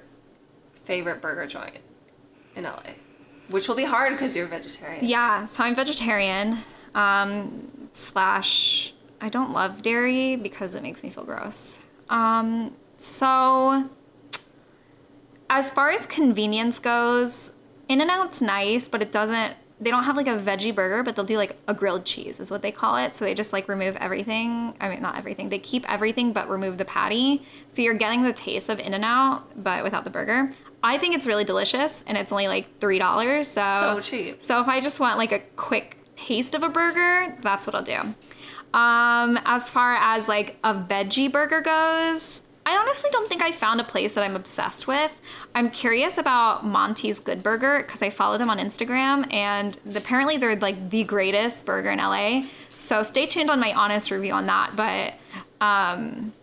[SPEAKER 2] favorite burger joint in LA, which will be hard because you're a vegetarian.
[SPEAKER 1] Yeah, so I'm vegetarian. Um, slash, I don't love dairy because it makes me feel gross. Um, so, as far as convenience goes, In and Out's nice, but it doesn't. They don't have like a veggie burger, but they'll do like a grilled cheese, is what they call it. So they just like remove everything. I mean, not everything. They keep everything but remove the patty. So you're getting the taste of In and Out, but without the burger. I think it's really delicious, and it's only like three dollars.
[SPEAKER 2] So cheap.
[SPEAKER 1] So if I just want like a quick taste of a burger, that's what I'll do. Um, as far as like a veggie burger goes, I honestly don't think I found a place that I'm obsessed with. I'm curious about Monty's Good Burger because I follow them on Instagram and apparently they're like the greatest burger in LA. So stay tuned on my honest review on that. But um,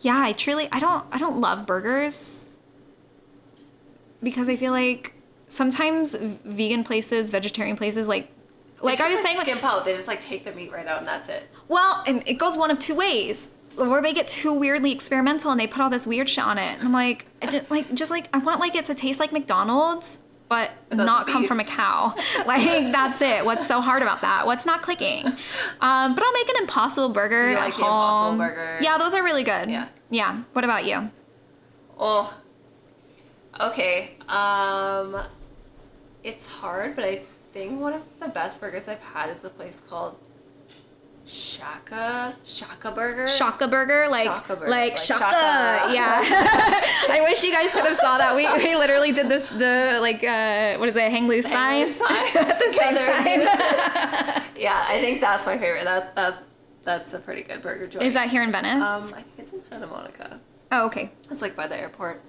[SPEAKER 1] yeah, I truly I don't I don't love burgers because I feel like sometimes vegan places, vegetarian places, like like I was
[SPEAKER 2] just,
[SPEAKER 1] saying, like,
[SPEAKER 2] skimp out. They just like take the meat right out and that's it.
[SPEAKER 1] well, and it goes one of two ways. Or they get too weirdly experimental and they put all this weird shit on it. And I'm like, I just, like just like I want like it to taste like McDonald's, but
[SPEAKER 2] Without
[SPEAKER 1] not come from a cow. Like that's it. What's so hard about that? What's not clicking? Um, but I'll make an Impossible Burger
[SPEAKER 2] You
[SPEAKER 1] at
[SPEAKER 2] like Impossible
[SPEAKER 1] home.
[SPEAKER 2] Burgers?
[SPEAKER 1] Yeah, those are really good.
[SPEAKER 2] Yeah.
[SPEAKER 1] Yeah. What about you?
[SPEAKER 2] Oh. Okay. Um it's hard, but I think one of the best burgers I've had is the place called Shaka Shaka Burger.
[SPEAKER 1] Shaka Burger, like
[SPEAKER 2] Shaka burger,
[SPEAKER 1] like,
[SPEAKER 2] like
[SPEAKER 1] Shaka.
[SPEAKER 2] Shaka.
[SPEAKER 1] Yeah. I wish you guys could have saw that. We, we literally did this the like uh what is it hang loose
[SPEAKER 2] Hang
[SPEAKER 1] sign at the same time.
[SPEAKER 2] yeah, I think that's my favorite. That that that's a pretty good burger joint.
[SPEAKER 1] Is that here in Venice?
[SPEAKER 2] Um, I think it's in Santa Monica.
[SPEAKER 1] oh, okay.
[SPEAKER 2] It's like by the airport.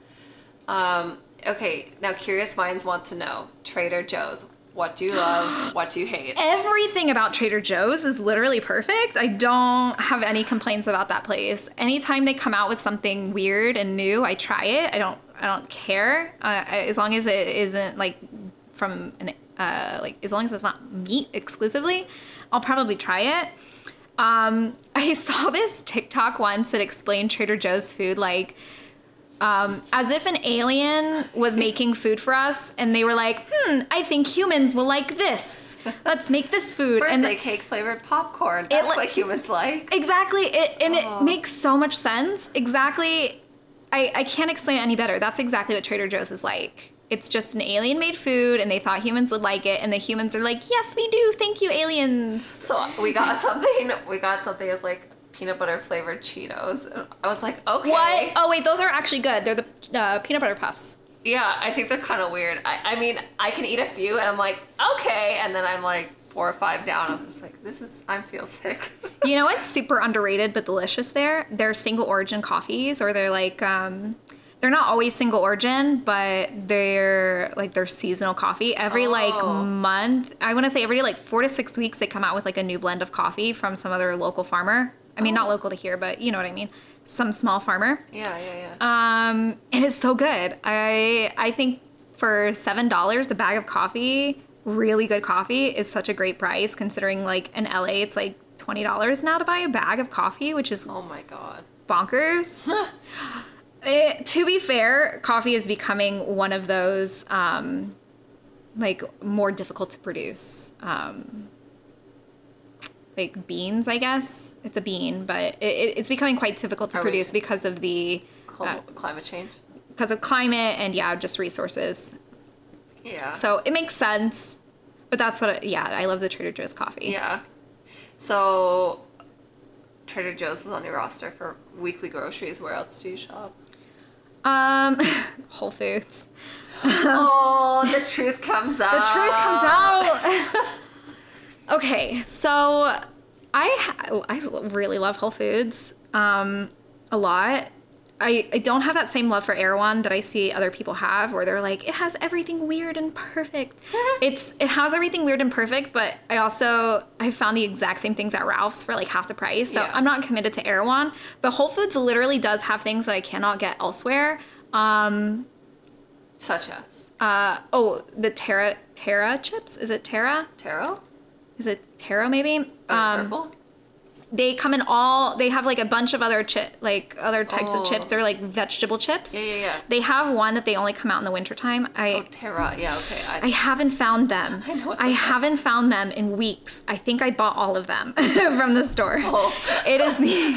[SPEAKER 2] Um, okay, now curious minds want to know Trader Joe's. What do you love? what do you hate?
[SPEAKER 1] Everything about Trader Joe's is literally perfect. I don't have any complaints about that place. Anytime they come out with something weird and new, I try it. I don't. I don't care uh, as long as it isn't like from an uh, like as long as it's not meat exclusively. I'll probably try it. Um, I saw this TikTok once that explained Trader Joe's food like um, as if an alien was making food for us, and they were like, "Hmm, I think humans will like this. Let's make this food." and
[SPEAKER 2] Birthday cake flavored popcorn. That's
[SPEAKER 1] li-
[SPEAKER 2] what humans like.
[SPEAKER 1] exactly, it and
[SPEAKER 2] Oh.
[SPEAKER 1] it makes so much sense. Exactly, I I can't explain it any better. That's exactly what Trader Joe's is like. It's just an alien made food, and they thought humans would like it, and the humans are like, "Yes, we do. Thank you, aliens."
[SPEAKER 2] So we got something. We got something as like peanut butter flavored Cheetos. And I was like, okay.
[SPEAKER 1] What? Oh wait, those are actually good. They're the uh, peanut butter puffs.
[SPEAKER 2] Yeah, I think they're kind of weird. I, I mean, I can eat a few, and I'm like, okay, and then I'm like four or five down. I'm just like, this is. I feel sick.
[SPEAKER 1] You know what's super underrated but delicious there? They're single origin coffees or they're like um they're not always single origin, but they're like they're seasonal coffee. Every like
[SPEAKER 2] Oh.
[SPEAKER 1] month, I want to say every like 4 to 6 weeks they come out with like a new blend of coffee from some other local farmer. I mean, not
[SPEAKER 2] Oh.
[SPEAKER 1] local to here, but you know what I mean. Some small farmer.
[SPEAKER 2] yeah, yeah, yeah.
[SPEAKER 1] Um, and it's so good. I I think for seven dollars a bag of coffee, really good coffee, is such a great price considering like in LA it's like twenty dollars now to buy a bag of coffee, which is
[SPEAKER 2] oh my god.
[SPEAKER 1] bonkers. Eh, to be fair, coffee is becoming one of those um, like more difficult to produce. Um, like beans, I guess it's a bean, but it, it, it's becoming quite difficult to
[SPEAKER 2] Are
[SPEAKER 1] produce because of the
[SPEAKER 2] Global, climate change.
[SPEAKER 1] because of climate and yeah, just resources.
[SPEAKER 2] Yeah.
[SPEAKER 1] So it makes sense. But that's what, I, yeah, I love the Trader Joe's coffee.
[SPEAKER 2] Yeah. So Trader Joe's is on your roster for weekly groceries. Where else do you shop?
[SPEAKER 1] Um, Whole Foods.
[SPEAKER 2] oh, the truth comes out.
[SPEAKER 1] The truth comes out. okay, so I ha- I really love Whole Foods um, a lot. I, I don't have that same love for Erewhon that I see other people have, where they're like, it has everything weird and perfect. it's it has everything weird and perfect, but I also I found the exact same things at Ralph's for like half the price. So
[SPEAKER 2] Yeah.
[SPEAKER 1] I'm not committed to Erewhon, but Whole Foods literally does have things that I cannot get elsewhere. Um,
[SPEAKER 2] Such as
[SPEAKER 1] uh, oh, the Terra Terra chips. Is it Terra?
[SPEAKER 2] taro,
[SPEAKER 1] Is it Terra maybe?
[SPEAKER 2] oh,
[SPEAKER 1] Um,
[SPEAKER 2] purple.
[SPEAKER 1] they come in all. They have like a bunch of other chip, like other types
[SPEAKER 2] Oh.
[SPEAKER 1] of chips. They're like vegetable chips.
[SPEAKER 2] Yeah, yeah, yeah.
[SPEAKER 1] They have one that they only come out in the wintertime. I
[SPEAKER 2] Oh, Terra. Yeah, okay. I,
[SPEAKER 1] I haven't found them.
[SPEAKER 2] I know what
[SPEAKER 1] I
[SPEAKER 2] those are.
[SPEAKER 1] haven't found them in weeks. I think I bought all of them from the store.
[SPEAKER 2] Oh.
[SPEAKER 1] It is the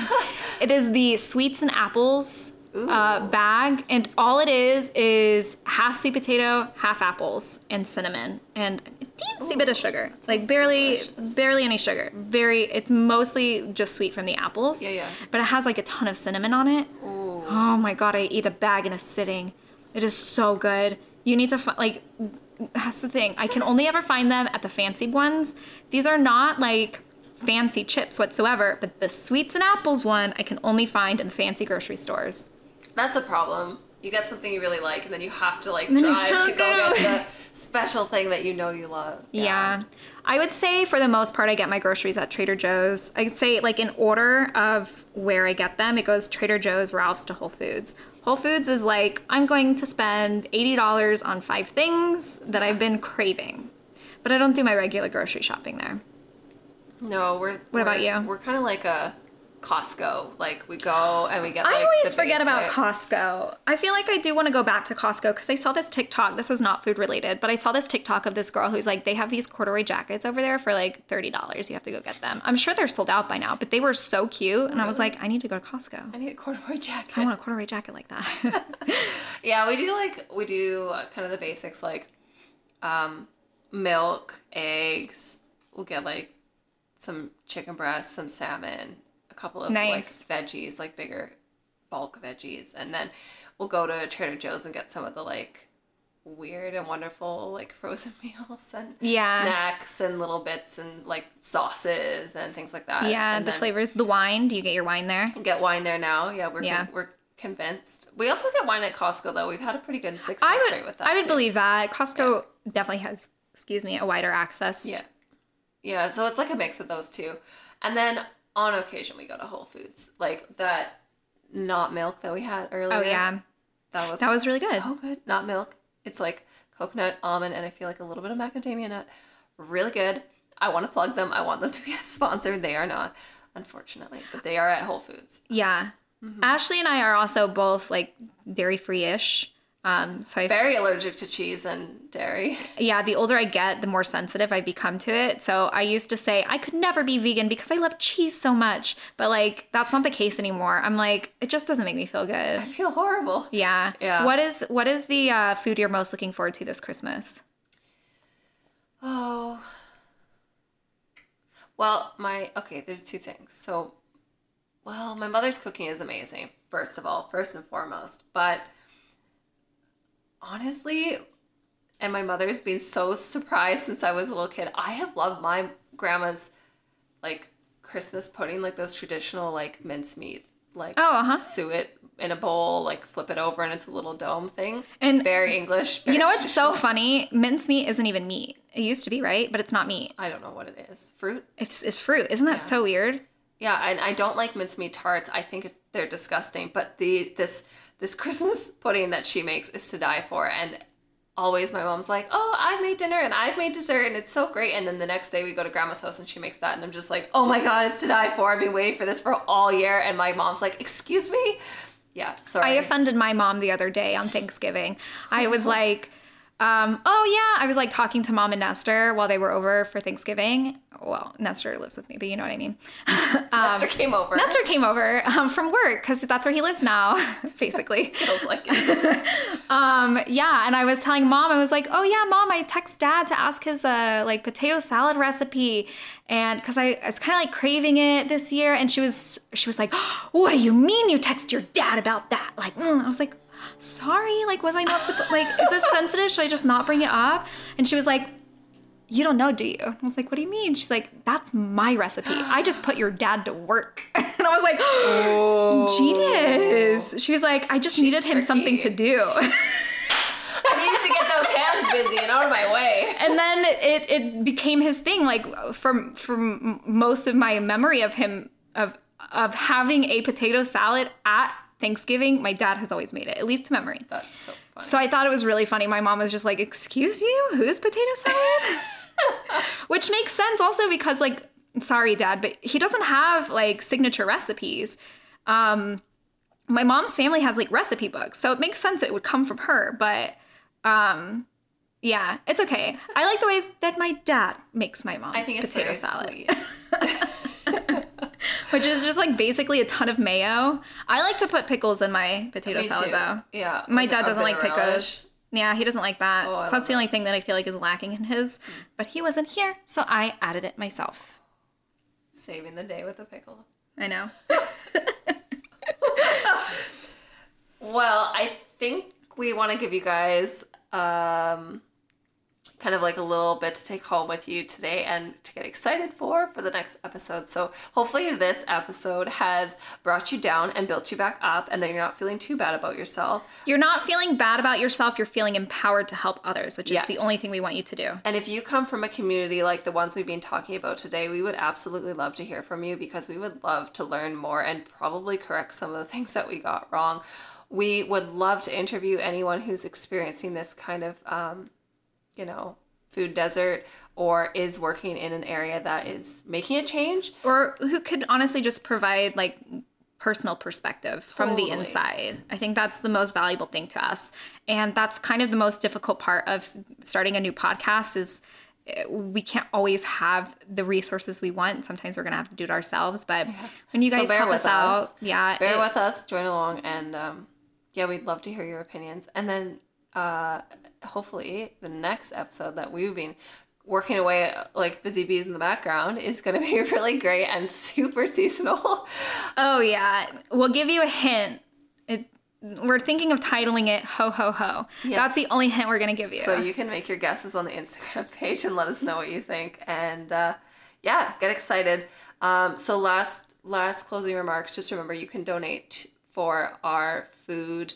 [SPEAKER 1] it is the sweets and apples uh, bag, and all it is is half sweet potato, half apples, and cinnamon, and a teensy bit of sugar. It's
[SPEAKER 2] like
[SPEAKER 1] barely
[SPEAKER 2] delicious.
[SPEAKER 1] barely any sugar. Very. It's mostly just sweet from the apples.
[SPEAKER 2] Yeah, yeah.
[SPEAKER 1] But it has like a ton of cinnamon on it.
[SPEAKER 2] Ooh.
[SPEAKER 1] Oh my god, I eat a bag in a sitting. It is so good. You need to find like that's the thing. I can only ever find them at the fancy ones. These are not like fancy chips whatsoever, but the sweets and apples one I can only find in the fancy grocery stores.
[SPEAKER 2] That's the problem. You get something you really like, and then you have to like drive to go get the special thing that you know you love.
[SPEAKER 1] Yeah. I would say for the most part I get my groceries at Trader Joe's. I'd say like in order of where I get them, it goes Trader Joe's, Ralph's to Whole Foods. Whole Foods is like I'm going to spend $80 on five things that I've been craving. But I don't do my regular grocery shopping there.
[SPEAKER 2] No, we're.
[SPEAKER 1] What about
[SPEAKER 2] we're-
[SPEAKER 1] you?
[SPEAKER 2] We're kind of like a Costco. Like we go and we get. Like,
[SPEAKER 1] I always forget about. Costco. I feel like I do want to go back to Costco because I saw this TikTok. This is not food related, but I saw this TikTok of this girl who's like, they have these corduroy jackets over there for like $30. You have to go get them. I'm sure they're sold out by now, but they were so cute. And I was like, I need to go to Costco.
[SPEAKER 2] I need a corduroy jacket.
[SPEAKER 1] I want a corduroy jacket like that.
[SPEAKER 2] Yeah, we do like we do kind of the basics like um, milk, eggs. We'll get like some chicken breast, some salmon, couple of
[SPEAKER 1] Nice.
[SPEAKER 2] like veggies, like bigger bulk veggies, and then we'll go to Trader Joe's and get some of the like weird and wonderful like frozen meals and
[SPEAKER 1] yeah.
[SPEAKER 2] snacks and little bits and like sauces and things like that.
[SPEAKER 1] Yeah,
[SPEAKER 2] and
[SPEAKER 1] the flavors, the wine. Do you get your wine there?
[SPEAKER 2] Get wine there now. Yeah, we're
[SPEAKER 1] Yeah.
[SPEAKER 2] we're convinced. We also get wine at Costco though. We've had a pretty good success
[SPEAKER 1] I
[SPEAKER 2] rate with that.
[SPEAKER 1] I would
[SPEAKER 2] too.
[SPEAKER 1] believe that. Costco definitely has, excuse me, a wider access.
[SPEAKER 2] Yeah. Yeah, so it's like a mix of those two. And then on occasion we go to Whole Foods. Like that not milk that we had earlier.
[SPEAKER 1] Oh, yeah.
[SPEAKER 2] That was
[SPEAKER 1] That was really good.
[SPEAKER 2] So good. Not milk. It's like coconut, almond, and I feel like a little bit of macadamia nut. Really good. I want to plug them. I want them to be a sponsor. They are not, unfortunately, but they are at Whole Foods.
[SPEAKER 1] Yeah.
[SPEAKER 2] Mm-hmm.
[SPEAKER 1] Ashleigh and I are also both like dairy free ish. Um, so I
[SPEAKER 2] Very allergic to cheese and dairy.
[SPEAKER 1] yeah, the older I get, the more sensitive I become to it. So I used to say I could never be vegan because I love cheese so much, but like that's not the case anymore. I'm like it just doesn't make me feel good.
[SPEAKER 2] I feel horrible.
[SPEAKER 1] Yeah.
[SPEAKER 2] Yeah.
[SPEAKER 1] What is what is the uh, food you're most looking forward to this Christmas?
[SPEAKER 2] Oh. Well, my okay, there's two things. So, well, my mother's cooking is amazing, first of all, first and foremost. But honestly, and my mother's been so surprised since I was a little kid. I have loved my grandma's like Christmas pudding, like those traditional like mincemeat, like
[SPEAKER 1] Oh, uh-huh.
[SPEAKER 2] suet in a bowl, like flip it over and it's a little dome thing.
[SPEAKER 1] And
[SPEAKER 2] Very English.
[SPEAKER 1] you know what's so funny? Mincemeat isn't even meat. It used to be, right? But it's not meat.
[SPEAKER 2] I don't know what it is. Fruit?
[SPEAKER 1] It's it's fruit. Isn't that
[SPEAKER 2] Yeah.
[SPEAKER 1] so weird?
[SPEAKER 2] Yeah, and I don't like mincemeat tarts. I think it's, they're disgusting. But the this this Christmas pudding that she makes is to die for. And always my mom's like, "Oh, I've made dinner and I've made dessert and it's so great." And then the next day we go to grandma's house and she makes that, and I'm just like, "Oh my god, it's to die for! I've been waiting for this for all year." And my mom's like, "Excuse me." yeah, sorry.
[SPEAKER 1] I offended my mom the other day on Thanksgiving. I was like, um, oh yeah, I was like talking to mom and Nestor while they were over for Thanksgiving. Well, Nestor lives with me, but you know what I mean.
[SPEAKER 2] Nestor came over.
[SPEAKER 1] Nestor came over um, from work because that's where he lives now, basically.
[SPEAKER 2] feels like it.
[SPEAKER 1] Um, yeah, and I was telling mom, I was like, oh yeah, mom, I text dad to ask his uh, like potato salad recipe, and because I, I was kind of like craving it this year, and she was she was like, what do you mean you text your dad about that? Like, mm. I was like, sorry, like was I not supposed like is this sensitive? Should I just not bring it up? And she was like. You don't know, do you? I was like, what do you mean? She's like, that's my recipe. I just put your dad to work. And I was like,
[SPEAKER 2] Oh.
[SPEAKER 1] genius. She was like, I just needed him something to do.
[SPEAKER 2] I needed to get those hands busy and out of my way.
[SPEAKER 1] and then it, it became his thing like from from most of my memory of him of of having a potato salad at thanksgiving my dad has always made it at least to memory.
[SPEAKER 2] That's so funny.
[SPEAKER 1] so i thought it was really funny. My mom was just like excuse you? Who's potato salad? Which makes sense also because like sorry dad but he doesn't have like signature recipes. Um my mom's family has like recipe books so it makes sense it would come from her but um yeah it's okay. I like the way that my dad makes my mom's
[SPEAKER 2] I think it's
[SPEAKER 1] potato salad. which is just like basically a ton of mayo i like to put pickles in my potato
[SPEAKER 2] Me
[SPEAKER 1] salad
[SPEAKER 2] too.
[SPEAKER 1] though
[SPEAKER 2] Yeah.
[SPEAKER 1] my
[SPEAKER 2] like
[SPEAKER 1] dad doesn't like pickles
[SPEAKER 2] relish.
[SPEAKER 1] yeah he doesn't like that
[SPEAKER 2] Oh,
[SPEAKER 1] so that's the only thing that i feel like is lacking in his but he wasn't here so i added it myself
[SPEAKER 2] Saving the day with a pickle.
[SPEAKER 1] i know
[SPEAKER 2] Well, I think we want to give you guys um, kind of like a little bit to take home with you today and to get excited for for the next episode. So hopefully this episode has brought you down and built you back up, and then you're not feeling too bad about yourself.
[SPEAKER 1] You're not feeling bad about yourself. You're feeling empowered to help others, which is
[SPEAKER 2] Yeah.
[SPEAKER 1] the only thing we want you to do.
[SPEAKER 2] And if you come from a community like the ones we've been talking about today, we would absolutely love to hear from you because we would love to learn more and probably correct some of the things that we got wrong. We would love to interview anyone who's experiencing this kind of, um, you know, food desert or is working in an area that is making a change.
[SPEAKER 1] Or who could honestly just provide like personal perspective from the inside. I think that's the most valuable thing to us. And that's kind of the most difficult part of starting a new podcast is eh, we can't always have the resources we want. Sometimes we're going to have to do it ourselves, but when you
[SPEAKER 2] So
[SPEAKER 1] guys
[SPEAKER 2] bear
[SPEAKER 1] help
[SPEAKER 2] with
[SPEAKER 1] us out, yeah,
[SPEAKER 2] Bear
[SPEAKER 1] it-
[SPEAKER 2] with us, join along, and um, yeah, we'd love to hear your opinions. And then uh, hopefully the next episode that we've been working away like busy bees in the background is going to be really great and super seasonal.
[SPEAKER 1] Oh yeah, we'll give you a hint. It, we're thinking of titling it "Ho Ho Ho."
[SPEAKER 2] Yeah.
[SPEAKER 1] That's the only hint we're gonna give you.
[SPEAKER 2] So you can make your guesses on the Instagram page and let us know what you think. And uh, yeah, get excited. Um, so last last closing remarks. Just remember, you can donate for our food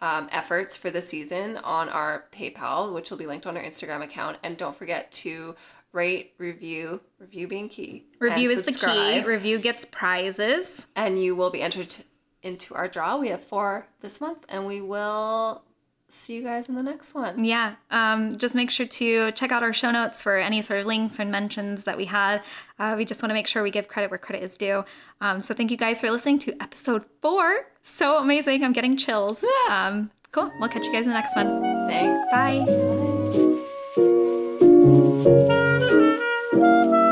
[SPEAKER 2] um, efforts for the season on our PayPal, which will be linked on our Instagram account. And don't forget to rate, review, review being key.
[SPEAKER 1] Review is the key. Review gets prizes.
[SPEAKER 2] and you will be entered into our draw. We have four this month, and we will see you guys in the next one.
[SPEAKER 1] Yeah. Um, just make sure to check out our show notes for any sort of links and mentions that we had. Uh, we just want to make sure we give credit where credit is due. Um, so thank you guys for listening to episode four. So amazing. I'm getting chills. Yeah. Um, cool. We'll catch you guys in the next one.
[SPEAKER 2] Thanks.
[SPEAKER 1] Bye.
[SPEAKER 2] Bye.